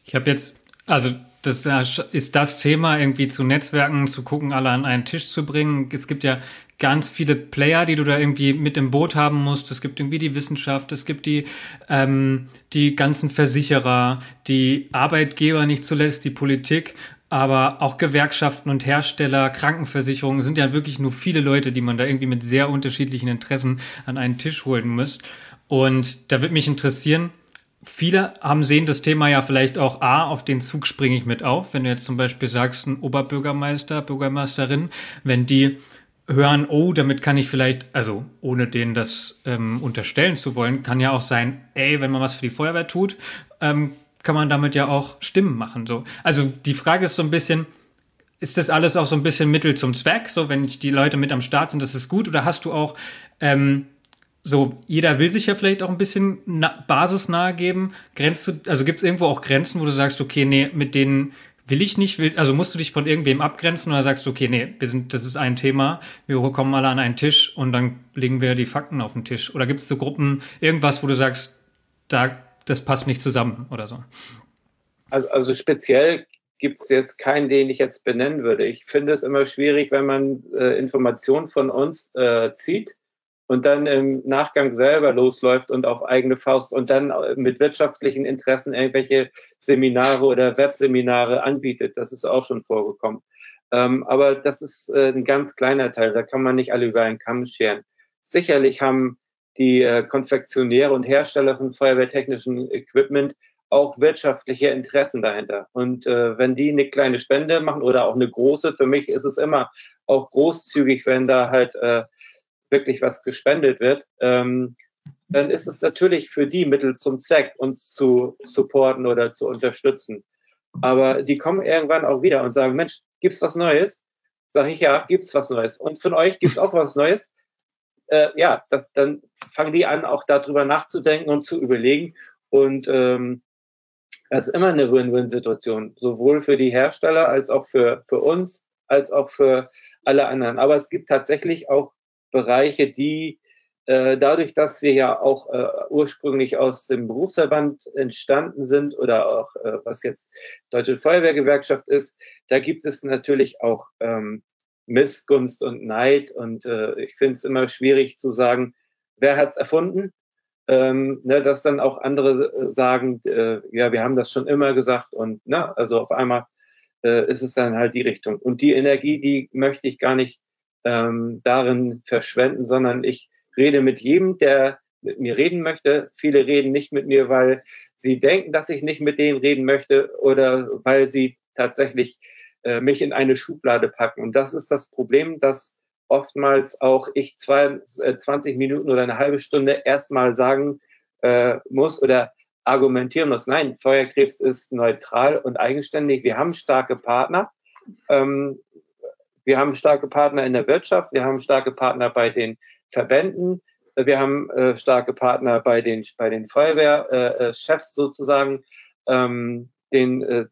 S2: Ich habe jetzt, also das ist das Thema, irgendwie zu Netzwerken, zu gucken, alle an einen Tisch zu bringen. Es gibt ja ganz viele Player, die du da irgendwie mit im Boot haben musst. Es gibt irgendwie die Wissenschaft, es gibt die, ähm, die ganzen Versicherer, die Arbeitgeber nicht zuletzt, die Politik. aber auch Gewerkschaften und Hersteller, Krankenversicherungen sind ja wirklich nur viele Leute, die man da irgendwie mit sehr unterschiedlichen Interessen an einen Tisch holen muss. Und da würde mich interessieren, viele haben sehen das Thema ja vielleicht auch A, auf den Zug springe ich mit auf. Wenn du jetzt zum Beispiel sagst, ein Oberbürgermeister, Bürgermeisterin, wenn die hören, oh, damit kann ich vielleicht, also ohne denen das ähm, unterstellen zu wollen, kann ja auch sein, ey, wenn man was für die Feuerwehr tut, ähm, kann man damit ja auch Stimmen machen. So. Also die Frage ist so ein bisschen, ist das alles auch so ein bisschen Mittel zum Zweck? So, wenn die Leute mit am Start sind, das ist gut? Oder hast du auch ähm, so, jeder will sich ja vielleicht auch ein bisschen na Basis nahe geben. Grenzt du, also gibt es irgendwo auch Grenzen, wo du sagst, okay, nee, mit denen will ich nicht, will, also musst du dich von irgendwem abgrenzen oder sagst du, okay, nee, wir sind, das ist ein Thema, wir kommen alle an einen Tisch und dann legen wir die Fakten auf den Tisch. Oder gibt es so Gruppen, irgendwas, wo du sagst, da, das passt nicht zusammen oder so?
S3: Also, also speziell gibt es jetzt keinen, den ich jetzt benennen würde. Ich finde es immer schwierig, wenn man äh, Informationen von uns äh, zieht und dann im Nachgang selber losläuft und auf eigene Faust und dann mit wirtschaftlichen Interessen irgendwelche Seminare oder Webseminare anbietet. Das ist auch schon vorgekommen. Ähm, aber das ist äh, ein ganz kleiner Teil. Da kann man nicht alle über einen Kamm scheren. Sicherlich haben die äh, Konfektionäre und Hersteller von feuerwehrtechnischen Equipment auch wirtschaftliche Interessen dahinter. Und äh, wenn die eine kleine Spende machen oder auch eine große, für mich ist es immer auch großzügig, wenn da halt äh, wirklich was gespendet wird, ähm, dann ist es natürlich für die Mittel zum Zweck, uns zu supporten oder zu unterstützen. Aber die kommen irgendwann auch wieder und sagen, Mensch, gibt's was Neues? Sag ich, ja, gibt's was Neues. Und von euch gibt's auch was Neues? Äh, ja, das, dann fangen die an, auch darüber nachzudenken und zu überlegen. Und ähm, das ist immer eine Win-Win-Situation, sowohl für die Hersteller als auch für, für uns, als auch für alle anderen. Aber es gibt tatsächlich auch Bereiche, die äh, dadurch, dass wir ja auch äh, ursprünglich aus dem Berufsverband entstanden sind oder auch äh, was jetzt Deutsche Feuerwehrgewerkschaft ist, da gibt es natürlich auch ähm, Missgunst und Neid und äh, ich finde es immer schwierig zu sagen, wer hat's erfunden? Ähm, ne, dass dann auch andere äh, sagen, äh, ja, wir haben das schon immer gesagt und na, also auf einmal äh, ist es dann halt die Richtung. Und die Energie, die möchte ich gar nicht ähm, darin verschwenden, sondern ich rede mit jedem, der mit mir reden möchte. Viele reden nicht mit mir, weil sie denken, dass ich nicht mit denen reden möchte oder weil sie tatsächlich äh, mich in eine Schublade packen. Und das ist das Problem, dass oftmals auch ich zwei, äh, 20 Minuten oder eine halbe Stunde erstmal sagen äh, muss oder argumentieren muss. Nein, Feuerkrebs ist neutral und eigenständig. Wir haben starke Partner. Ähm, wir haben starke Partner in der Wirtschaft, wir haben starke Partner bei den Verbänden, wir haben äh, starke Partner bei den, bei den Feuerwehrchefs äh, äh sozusagen, ähm, den äh,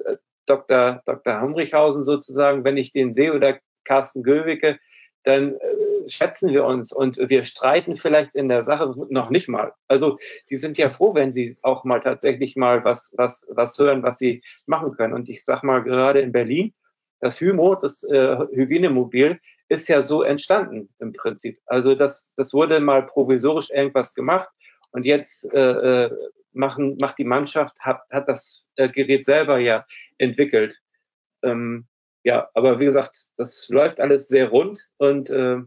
S3: Dr. Dr. Hamrichhausen sozusagen, wenn ich den sehe oder Carsten Göwicke, dann äh, schätzen wir uns und wir streiten vielleicht in der Sache noch nicht mal. Also die sind ja froh, wenn sie auch mal tatsächlich mal was, was, was hören, was sie machen können. Und ich sag mal, gerade in Berlin das Hymo, das äh, Hygienemobil, ist ja so entstanden im Prinzip. Also das, das wurde mal provisorisch irgendwas gemacht und jetzt äh, äh, machen, macht die Mannschaft, hat, hat das äh, Gerät selber ja entwickelt. Ähm, ja, aber wie gesagt, das läuft alles sehr rund und äh,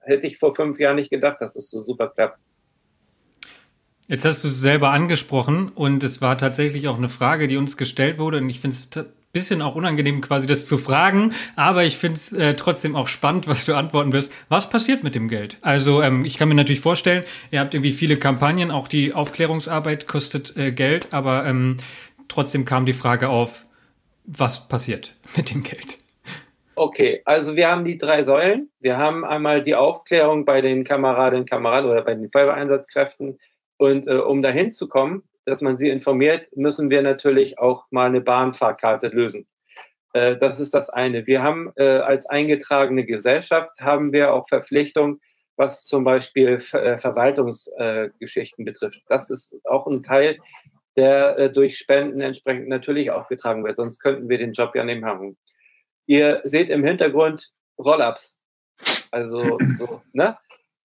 S3: hätte ich vor fünf Jahren nicht gedacht, dass es so super klappt.
S2: Jetzt hast du es selber angesprochen und es war tatsächlich auch eine Frage, die uns gestellt wurde und ich finde es bisschen auch unangenehm, quasi das zu fragen, aber ich finde es äh, trotzdem auch spannend, was du antworten wirst. Was passiert mit dem Geld? Also ähm, ich kann mir natürlich vorstellen, ihr habt irgendwie viele Kampagnen, auch die Aufklärungsarbeit kostet äh, Geld, aber ähm, trotzdem kam die Frage auf, was passiert mit dem Geld?
S3: Okay, also wir haben die drei Säulen. Wir haben einmal die Aufklärung bei den Kameradinnen und Kameraden oder bei den Feuerwehreinsatzkräften. Und äh, um dahin zu kommen, dass man sie informiert, müssen wir natürlich auch mal eine Bahnfahrkarte lösen. Äh, das ist das eine. Wir haben äh, als eingetragene Gesellschaft haben wir auch Verpflichtung, was zum Beispiel äh, Verwaltungsgeschichten betrifft. Das ist auch ein Teil, der durch Spenden entsprechend natürlich auch getragen wird. Sonst könnten wir den Job ja nicht machen. Ihr seht im Hintergrund Roll-ups. Also so, ne?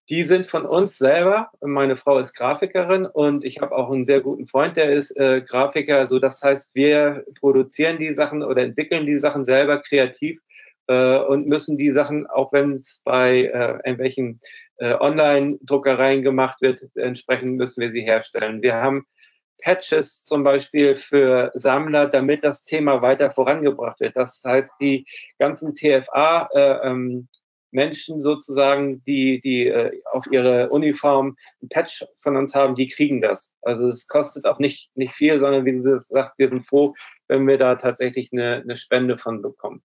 S3: Die sind von uns selber. Meine Frau ist Grafikerin und ich habe auch einen sehr guten Freund, der ist äh, Grafiker. So, das heißt, wir produzieren die Sachen oder entwickeln die Sachen selber kreativ äh, und müssen die Sachen, auch wenn es bei äh, irgendwelchen äh, Online-Druckereien gemacht wird, entsprechend müssen wir sie herstellen. Wir haben Patches zum Beispiel für Sammler, damit das Thema weiter vorangebracht wird. Das heißt, die ganzen TFA äh, ähm, Menschen sozusagen, die, die äh, auf ihre Uniform ein Patch von uns haben, die kriegen das. Also es kostet auch nicht, nicht viel, sondern wie gesagt, wir sind froh, wenn wir da tatsächlich eine, eine Spende von bekommen.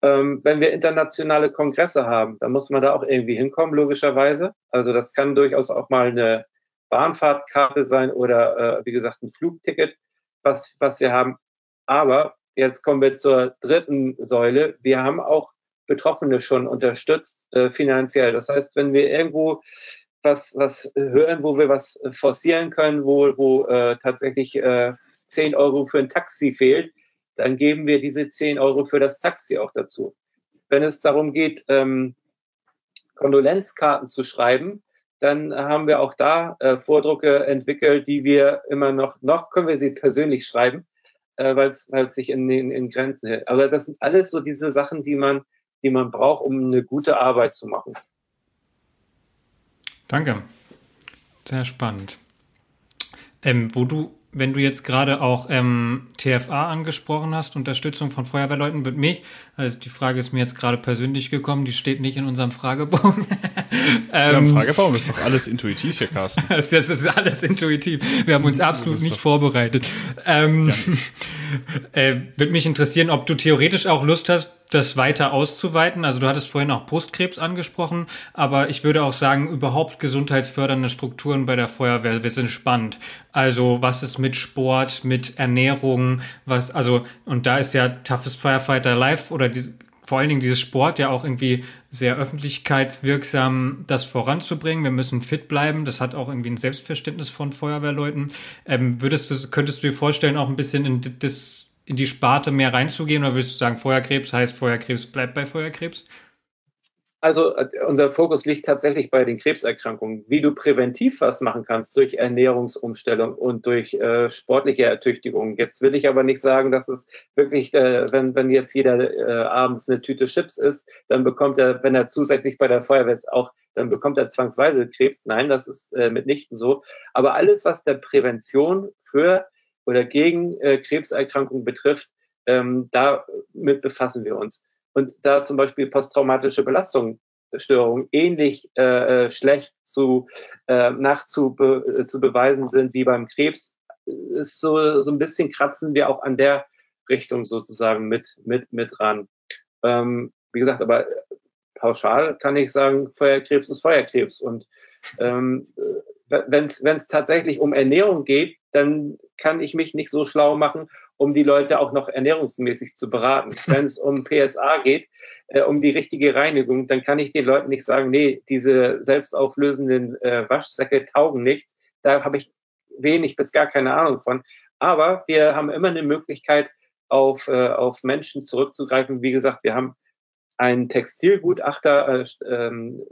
S3: Ähm, wenn wir internationale Kongresse haben, dann muss man da auch irgendwie hinkommen, logischerweise. Also das kann durchaus auch mal eine Bahnfahrtkarte sein oder äh, wie gesagt ein Flugticket, was, was wir haben. Aber jetzt kommen wir zur dritten Säule. Wir haben auch Betroffene schon unterstützt äh, finanziell. Das heißt, wenn wir irgendwo was, was hören, wo wir was forcieren können, wo, wo äh, tatsächlich äh, 10 Euro für ein Taxi fehlt, dann geben wir diese 10 Euro für das Taxi auch dazu. Wenn es darum geht, ähm, Kondolenzkarten zu schreiben, dann haben wir auch da äh, Vordrucke entwickelt, die wir immer noch, noch können wir sie persönlich schreiben, äh, weil es sich in, in, in Grenzen hält. Aber das sind alles so diese Sachen, die man die man braucht, um eine gute Arbeit zu machen.
S2: Danke. Sehr spannend. Ähm, wo du, wenn du jetzt gerade auch ähm, TFA angesprochen hast, Unterstützung von Feuerwehrleuten, wird mich, also die Frage ist mir jetzt gerade persönlich gekommen, die steht nicht in unserem Fragebogen.
S1: ähm, ja, Im Fragebogen ist doch alles intuitiv hier, Carsten.
S2: das, das ist alles intuitiv. Wir haben uns absolut nicht vorbereitet. Ähm, äh, Würde mich interessieren, ob du theoretisch auch Lust hast, das weiter auszuweiten. Also du hattest vorhin auch Brustkrebs angesprochen, aber ich würde auch sagen, überhaupt gesundheitsfördernde Strukturen bei der Feuerwehr, wir sind spannend. Also was ist mit Sport, mit Ernährung, was, also, und da ist ja Toughest Firefighter Live oder die, vor allen Dingen dieses Sport ja auch irgendwie sehr öffentlichkeitswirksam, das voranzubringen. Wir müssen fit bleiben. Das hat auch irgendwie ein Selbstverständnis von Feuerwehrleuten. Ähm, würdest du, könntest du dir vorstellen, auch ein bisschen in das in die Sparte mehr reinzugehen oder würdest du sagen, Feuerkrebs heißt Feuerkrebs bleibt bei Feuerkrebs?
S3: Also äh, unser Fokus liegt tatsächlich bei den Krebserkrankungen. Wie du präventiv was machen kannst durch Ernährungsumstellung und durch äh, sportliche Ertüchtigung. Jetzt will ich aber nicht sagen, dass es wirklich, äh, wenn, wenn jetzt jeder äh, abends eine Tüte Chips isst, dann bekommt er, wenn er zusätzlich bei der Feuerwehr auch, dann bekommt er zwangsweise Krebs. Nein, das ist äh, mitnichten so. Aber alles, was der Prävention für oder gegen äh, Krebserkrankungen betrifft, ähm, damit befassen wir uns. Und da zum Beispiel posttraumatische Belastungsstörungen ähnlich äh, äh schlecht zu äh, nachzubeweisen zu beweisen sind wie beim Krebs, ist so, so ein bisschen kratzen wir auch an der Richtung sozusagen mit, mit, mit ran. Ähm, wie gesagt, aber pauschal kann ich sagen, Feuerkrebs ist Feuerkrebs. Und ähm, wenn es tatsächlich um Ernährung geht, dann kann ich mich nicht so schlau machen, um die Leute auch noch ernährungsmäßig zu beraten. Wenn es um PSA geht, äh, um die richtige Reinigung, dann kann ich den Leuten nicht sagen, nee, diese selbstauflösenden äh, Waschsäcke taugen nicht. Da habe ich wenig bis gar keine Ahnung von. Aber wir haben immer eine Möglichkeit, auf, äh, auf Menschen zurückzugreifen. Wie gesagt, wir haben einen Textilgutachter, äh, ähm,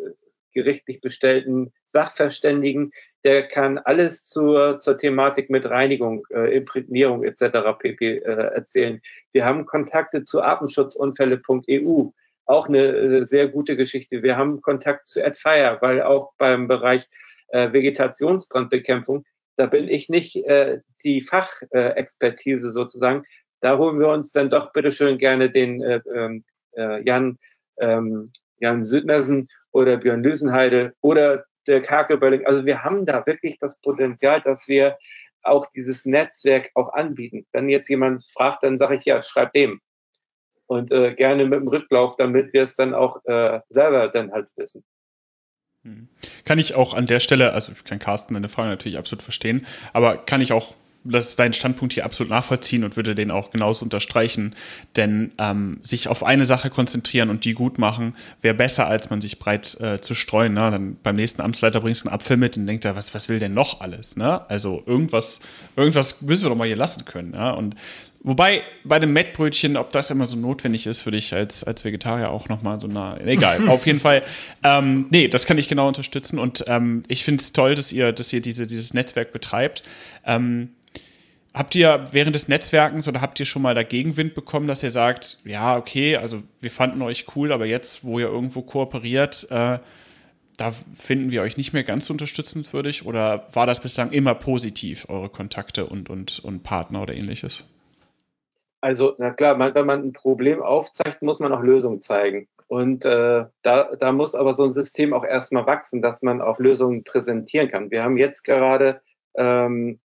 S3: gerichtlich bestellten Sachverständigen, der kann alles zur, zur Thematik mit Reinigung, äh, Imprägnierung etc. pp. Äh, erzählen. Wir haben Kontakte zu artenschutzunfälle.eu, auch eine äh, sehr gute Geschichte. Wir haben Kontakt zu AdFire, weil auch beim Bereich äh, Vegetationsbrandbekämpfung, da bin ich nicht äh, die Fachexpertise sozusagen. Da holen wir uns dann doch bitteschön gerne den äh, ähm, äh, Jan ähm, Jan Südmersen oder Björn Lüsenheide oder der Kakelbölling. Also wir haben da wirklich das Potenzial, dass wir auch dieses Netzwerk auch anbieten. Wenn jetzt jemand fragt, dann sage ich ja, schreib dem. Und äh, gerne mit dem Rücklauf, damit wir es dann auch äh, selber dann halt wissen.
S1: Hm. Kann ich auch an der Stelle, also ich kann Carsten meine Frage natürlich absolut verstehen, aber kann ich auch das deinen Standpunkt hier absolut nachvollziehen und würde den auch genauso unterstreichen. Denn ähm, sich auf eine Sache konzentrieren und die gut machen, wäre besser, als man sich breit äh, zu streuen. Ne? Dann beim nächsten Amtsleiter bringst du einen Apfel mit und denkt er, was, was will denn noch alles? Ne? Also irgendwas, irgendwas müssen wir doch mal hier lassen können. Ja? Und Wobei bei dem Mettbrötchen, ob das immer so notwendig ist, würde ich als, als Vegetarier auch nochmal so nah. Egal, auf jeden Fall. Ähm, nee, das kann ich genau unterstützen und ähm, ich finde es toll, dass ihr, dass ihr diese, dieses Netzwerk betreibt. Ähm, Habt ihr während des Netzwerkens oder habt ihr schon mal dagegen Wind bekommen, dass ihr sagt, ja, okay, also wir fanden euch cool, aber jetzt, wo ihr irgendwo kooperiert, äh, da finden wir euch nicht mehr ganz unterstützenswürdig? Oder war das bislang immer positiv, eure Kontakte und, und, und Partner oder ähnliches?
S3: Also, na klar, man, wenn man ein Problem aufzeigt, muss man auch Lösungen zeigen. Und äh, da, da muss aber so ein System auch erstmal wachsen, dass man auch Lösungen präsentieren kann. Wir haben jetzt gerade ähm,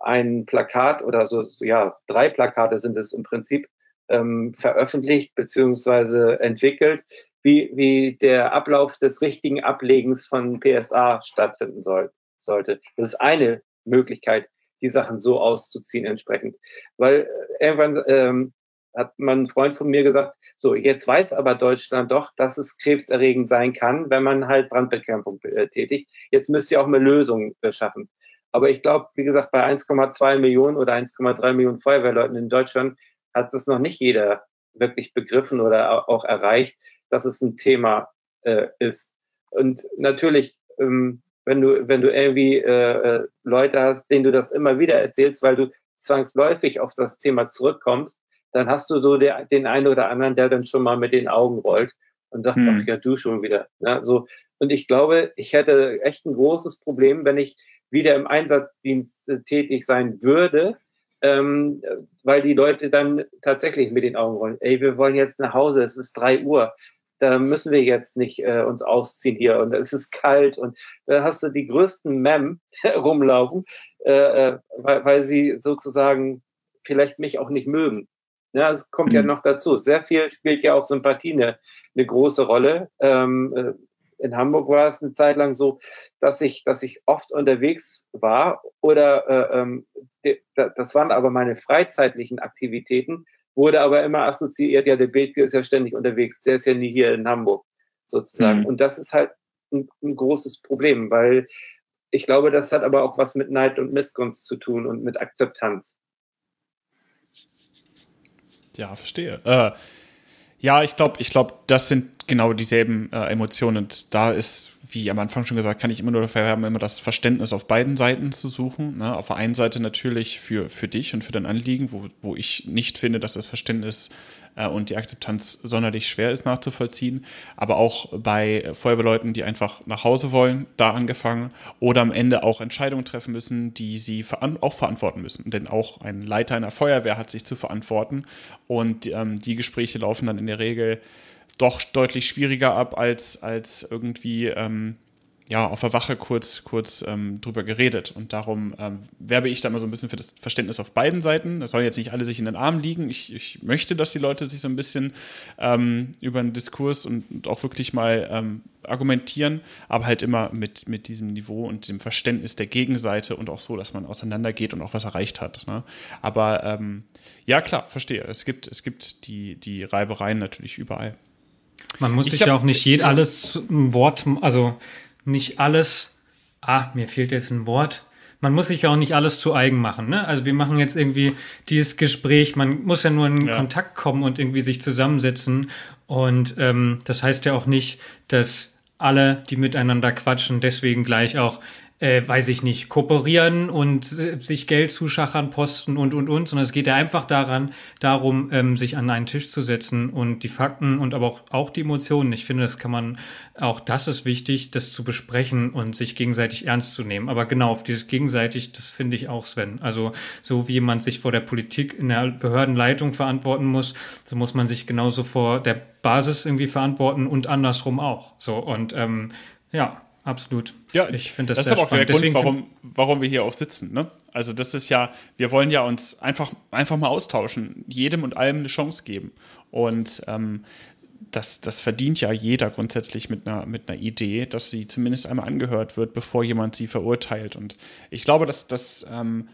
S3: ein Plakat oder so, ja, drei Plakate sind es im Prinzip ähm, veröffentlicht beziehungsweise entwickelt, wie, wie der Ablauf des richtigen Ablegens von PSA stattfinden soll, sollte. Das ist eine Möglichkeit, die Sachen so auszuziehen entsprechend. Weil äh, irgendwann ähm, hat man ein Freund von mir gesagt, so, jetzt weiß aber Deutschland doch, dass es krebserregend sein kann, wenn man halt Brandbekämpfung äh, tätigt. Jetzt müsst ihr auch mal Lösungen schaffen. Aber ich glaube, wie gesagt, bei 1,2 Millionen oder 1,3 Millionen Feuerwehrleuten in Deutschland hat das noch nicht jeder wirklich begriffen oder auch erreicht, dass es ein Thema äh, ist. Und natürlich, ähm, wenn du, wenn du irgendwie äh, äh, Leute hast, denen du das immer wieder erzählst, weil du zwangsläufig auf das Thema zurückkommst, dann hast du so der, den einen oder anderen, der dann schon mal mit den Augen rollt und sagt, hm. ach ja, du schon wieder. Ja, so. Und ich glaube, ich hätte echt ein großes Problem, wenn ich wieder im Einsatzdienst äh, tätig sein würde, ähm, weil die Leute dann tatsächlich mit den Augen rollen. Ey, wir wollen jetzt nach Hause, es ist drei Uhr. Da müssen wir jetzt nicht äh, uns ausziehen hier und es ist kalt und da hast du die größten Mem rumlaufen, äh, äh, weil, weil sie sozusagen vielleicht mich auch nicht mögen. Ja, es kommt mhm. ja noch dazu. Sehr viel spielt ja auch Sympathie eine, eine große Rolle. Ähm, äh, in Hamburg war es eine Zeit lang so, dass ich, dass ich oft unterwegs war oder äh, ähm, de, das waren aber meine freizeitlichen Aktivitäten, wurde aber immer assoziiert, ja, der Bethke ist ja ständig unterwegs, der ist ja nie hier in Hamburg sozusagen. Mhm. Und das ist halt ein, ein großes Problem, weil ich glaube, das hat aber auch was mit Neid und Missgunst zu tun und mit Akzeptanz.
S1: Ja, verstehe. Äh, ja, ich glaube, ich glaube, das sind genau dieselben äh, Emotionen. Und da ist, wie am Anfang schon gesagt, kann ich immer nur dafür haben, immer das Verständnis auf beiden Seiten zu suchen. Ne? Auf der einen Seite natürlich für, für dich und für dein Anliegen, wo, wo ich nicht finde, dass das Verständnis äh, und die Akzeptanz sonderlich schwer ist nachzuvollziehen. Aber auch bei Feuerwehrleuten, die einfach nach Hause wollen, da angefangen, oder am Ende auch Entscheidungen treffen müssen, die sie veran auch verantworten müssen. Denn auch ein Leiter einer Feuerwehr hat sich zu verantworten. Und ähm, die Gespräche laufen dann in der Regel doch deutlich schwieriger ab als, als irgendwie ähm, ja, auf der Wache kurz, kurz ähm, drüber geredet. Und darum ähm, werbe ich da mal so ein bisschen für das Verständnis auf beiden Seiten. Es sollen jetzt nicht alle sich in den Armen liegen. Ich, ich möchte, dass die Leute sich so ein bisschen ähm, über einen Diskurs und, und auch wirklich mal ähm, argumentieren, aber halt immer mit, mit diesem Niveau und dem Verständnis der Gegenseite und auch so, dass man auseinandergeht und auch was erreicht hat. Ne? Aber ähm, ja, klar, verstehe. Es gibt, es gibt die, die Reibereien natürlich überall.
S2: Man muss sich ja auch nicht jed alles ein Wort, also nicht alles, ah, mir fehlt jetzt ein Wort. Man muss sich ja auch nicht alles zu eigen machen. Ne? Also wir machen jetzt irgendwie dieses Gespräch, man muss ja nur in ja. Kontakt kommen und irgendwie sich zusammensetzen. Und ähm, das heißt ja auch nicht, dass alle, die miteinander quatschen, deswegen gleich auch äh, weiß ich nicht, kooperieren und äh, sich Geld zuschachern, posten und, und, und, sondern es geht ja einfach daran, darum, ähm, sich an einen Tisch zu setzen und die Fakten und aber auch, auch die Emotionen. Ich finde, das kann man, auch das ist wichtig, das zu besprechen und sich gegenseitig ernst zu nehmen. Aber genau, auf dieses gegenseitig, das finde ich auch, Sven. Also, so wie jemand sich vor der Politik in der Behördenleitung verantworten muss, so muss man sich genauso vor der Basis irgendwie verantworten und andersrum auch. So, und, ähm, ja, absolut.
S1: Ja, ich finde das, das ist aber auch spannend. der Grund, warum, warum wir hier auch sitzen. Ne? Also das ist ja, wir wollen ja uns einfach, einfach mal austauschen, jedem und allem eine Chance geben. Und ähm, das, das verdient ja jeder grundsätzlich mit einer, mit einer Idee, dass sie zumindest einmal angehört wird, bevor jemand sie verurteilt. Und ich glaube, dass das ähm,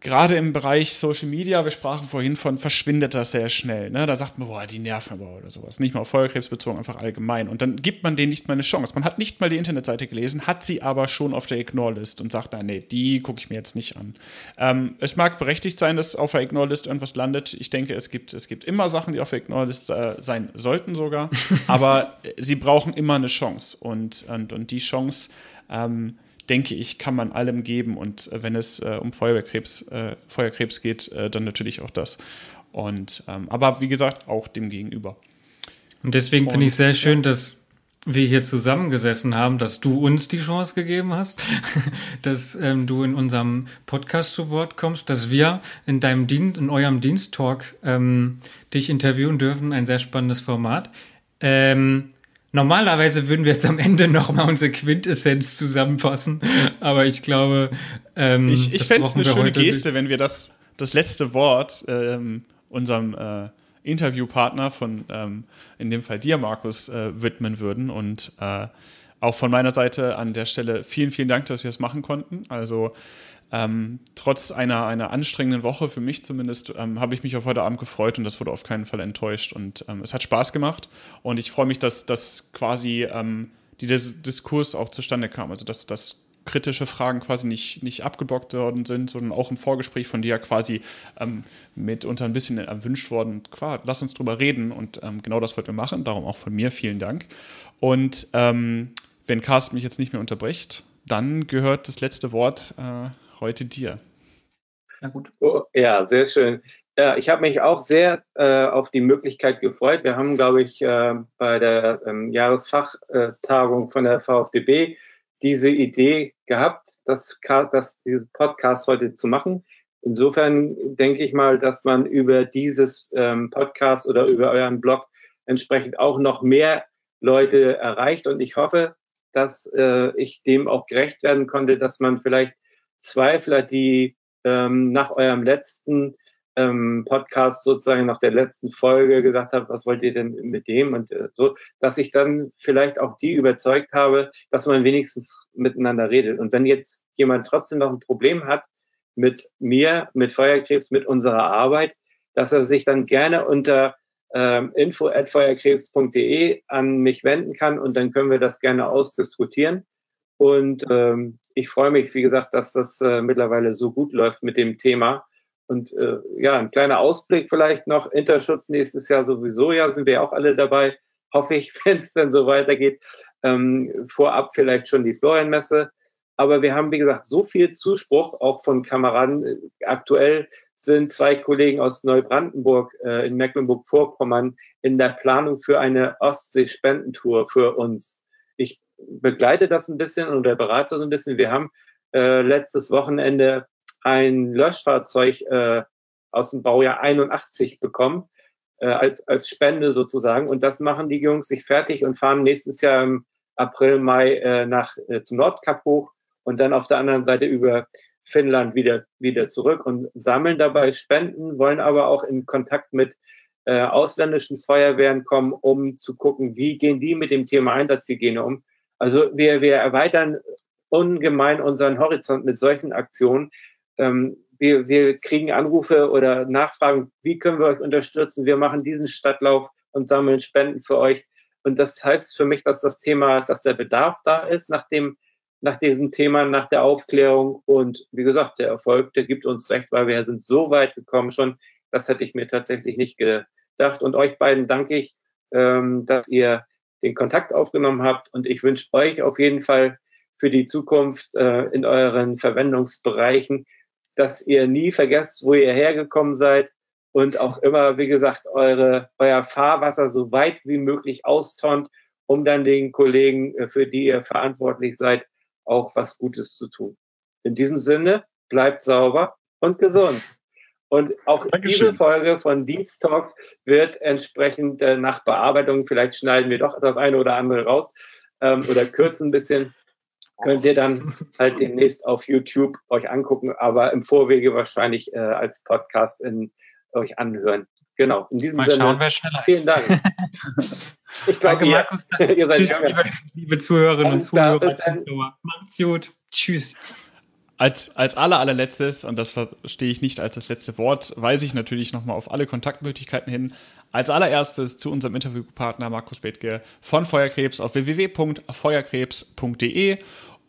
S1: gerade im Bereich Social Media, wir sprachen vorhin von, verschwindet das sehr schnell. Ne? Da sagt man, boah, die nerven aber oder sowas. Nicht mal auf Feuerkrebs bezogen, einfach allgemein. Und dann gibt man denen nicht mal eine Chance. Man hat nicht mal die Internetseite gelesen, hat sie aber schon auf der Ignore-List und sagt, nein, nee, die gucke ich mir jetzt nicht an. Ähm, es mag berechtigt sein, dass auf der Ignore-List irgendwas landet. Ich denke, es gibt, es gibt immer Sachen, die auf der Ignore-List äh, sein sollten sogar. aber sie brauchen immer eine Chance. Und, und, und die Chance, ähm, denke ich, kann man allem geben. Und äh, wenn es äh, um Feuerkrebs, äh, Feuerkrebs geht, äh, dann natürlich auch das. Und ähm, aber wie gesagt, auch dem Gegenüber.
S2: Und deswegen finde ich sehr schön, dass wir hier zusammengesessen haben, dass du uns die Chance gegeben hast, dass ähm, du in unserem Podcast zu Wort kommst, dass wir in deinem Dienst, in eurem Diensttalk ähm, dich interviewen dürfen. Ein sehr spannendes Format. Ähm, Normalerweise würden wir jetzt am Ende nochmal unsere Quintessenz zusammenfassen, aber ich glaube,
S1: ähm, ich, ich fände es eine schöne Geste, wenn wir das, das letzte Wort ähm, unserem äh, Interviewpartner von, ähm, in dem Fall dir, Markus, äh, widmen würden. Und äh, auch von meiner Seite an der Stelle vielen, vielen Dank, dass wir es machen konnten. Also ähm, trotz einer, einer anstrengenden Woche, für mich zumindest, ähm, habe ich mich auf heute Abend gefreut und das wurde auf keinen Fall enttäuscht. Und ähm, es hat Spaß gemacht und ich freue mich, dass, dass quasi ähm, dieser Diskurs auch zustande kam. Also dass, dass kritische Fragen quasi nicht, nicht abgeblockt worden sind, sondern auch im Vorgespräch von dir quasi ähm, mitunter ein bisschen erwünscht worden. Klar, lass uns drüber reden und ähm, genau das wollten wir machen. Darum auch von mir vielen Dank. Und ähm, wenn Carsten mich jetzt nicht mehr unterbricht, dann gehört das letzte Wort äh, heute dir.
S3: Na gut. Oh, ja, sehr schön. Ja, ich habe mich auch sehr äh, auf die Möglichkeit gefreut. Wir haben, glaube ich, äh, bei der ähm, Jahresfachtagung von der VfDB diese Idee gehabt, das, das, dieses Podcast heute zu machen. Insofern denke ich mal, dass man über dieses ähm, Podcast oder über euren Blog entsprechend auch noch mehr Leute erreicht. Und ich hoffe, dass äh, ich dem auch gerecht werden konnte, dass man vielleicht Zweifler, die ähm, nach eurem letzten ähm, Podcast sozusagen nach der letzten Folge gesagt haben, was wollt ihr denn mit dem und äh, so, dass ich dann vielleicht auch die überzeugt habe, dass man wenigstens miteinander redet. Und wenn jetzt jemand trotzdem noch ein Problem hat mit mir, mit Feuerkrebs, mit unserer Arbeit, dass er sich dann gerne unter ähm, info@feuerkrebs.de an mich wenden kann und dann können wir das gerne ausdiskutieren. Und ähm, ich freue mich, wie gesagt, dass das äh, mittlerweile so gut läuft mit dem Thema. Und äh, ja, ein kleiner Ausblick vielleicht noch. Interschutz nächstes Jahr sowieso, ja, sind wir auch alle dabei. Hoffe ich, wenn es dann so weitergeht. Ähm, vorab vielleicht schon die Florianmesse. Aber wir haben, wie gesagt, so viel Zuspruch auch von Kameraden. Aktuell sind zwei Kollegen aus Neubrandenburg äh, in Mecklenburg-Vorpommern in der Planung für eine Ostsee-Spendentour für uns. Ich begleite das ein bisschen und der berate das ein bisschen. Wir haben äh, letztes Wochenende ein Löschfahrzeug äh, aus dem Baujahr 81 bekommen, äh, als, als Spende sozusagen. Und das machen die Jungs sich fertig und fahren nächstes Jahr im April, Mai äh, nach, äh, zum Nordkap hoch und dann auf der anderen Seite über Finnland wieder, wieder zurück und sammeln dabei Spenden, wollen aber auch in Kontakt mit äh, ausländischen Feuerwehren kommen, um zu gucken, wie gehen die mit dem Thema Einsatzhygiene um. Also wir, wir erweitern ungemein unseren Horizont mit solchen Aktionen. Ähm, wir, wir kriegen Anrufe oder Nachfragen, wie können wir euch unterstützen? Wir machen diesen Stadtlauf und sammeln Spenden für euch. Und das heißt für mich, dass das Thema, dass der Bedarf da ist nach dem, nach diesem Thema, nach der Aufklärung. Und wie gesagt, der Erfolg, der gibt uns recht, weil wir sind so weit gekommen schon. Das hätte ich mir tatsächlich nicht gedacht. Und euch beiden danke ich, ähm, dass ihr den Kontakt aufgenommen habt. Und ich wünsche euch auf jeden Fall für die Zukunft äh, in euren Verwendungsbereichen, dass ihr nie vergesst, wo ihr hergekommen seid und auch immer, wie gesagt, eure, euer Fahrwasser so weit wie möglich austont, um dann den Kollegen, äh, für die ihr verantwortlich seid, auch was Gutes zu tun. In diesem Sinne, bleibt sauber und gesund. Und auch Dankeschön. diese Folge von Diensttalk wird entsprechend äh, nach Bearbeitung, vielleicht schneiden wir doch das eine oder andere raus ähm, oder kürzen ein bisschen, könnt ihr dann halt demnächst auf YouTube euch angucken, aber im Vorwege wahrscheinlich äh, als Podcast in, euch anhören. Genau, in diesem Mal Sinne. Schauen, wer schneller vielen Dank.
S2: ich glaube, ihr, ihr seid Tschüss, liebe, liebe Zuhörerinnen und Zuhörer, Zuhörer. Macht's gut. Tschüss.
S1: Als, als aller, allerletztes, und das verstehe ich nicht als das letzte Wort, weise ich natürlich nochmal auf alle Kontaktmöglichkeiten hin. Als allererstes zu unserem Interviewpartner Markus Bethke von Feuerkrebs auf www.feuerkrebs.de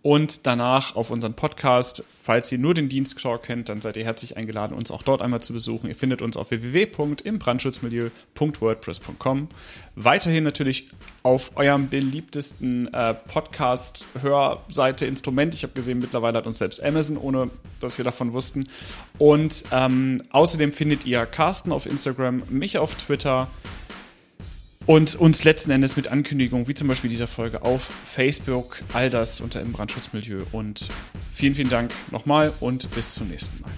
S1: und danach auf unseren Podcast. Falls ihr nur den Diensttalk kennt, dann seid ihr herzlich eingeladen, uns auch dort einmal zu besuchen. Ihr findet uns auf www.imbrandschutzmilieu.wordpress.com. Weiterhin natürlich auf eurem beliebtesten äh, Podcast-Hörseite Instrument. Ich habe gesehen, mittlerweile hat uns selbst Amazon, ohne dass wir davon wussten. Und ähm, außerdem findet ihr Carsten auf Instagram, mich auf Twitter, und uns letzten Endes mit Ankündigungen, wie zum Beispiel dieser Folge auf Facebook, all das unter im Brandschutzmilieu. Und vielen, vielen Dank nochmal und bis zum nächsten Mal.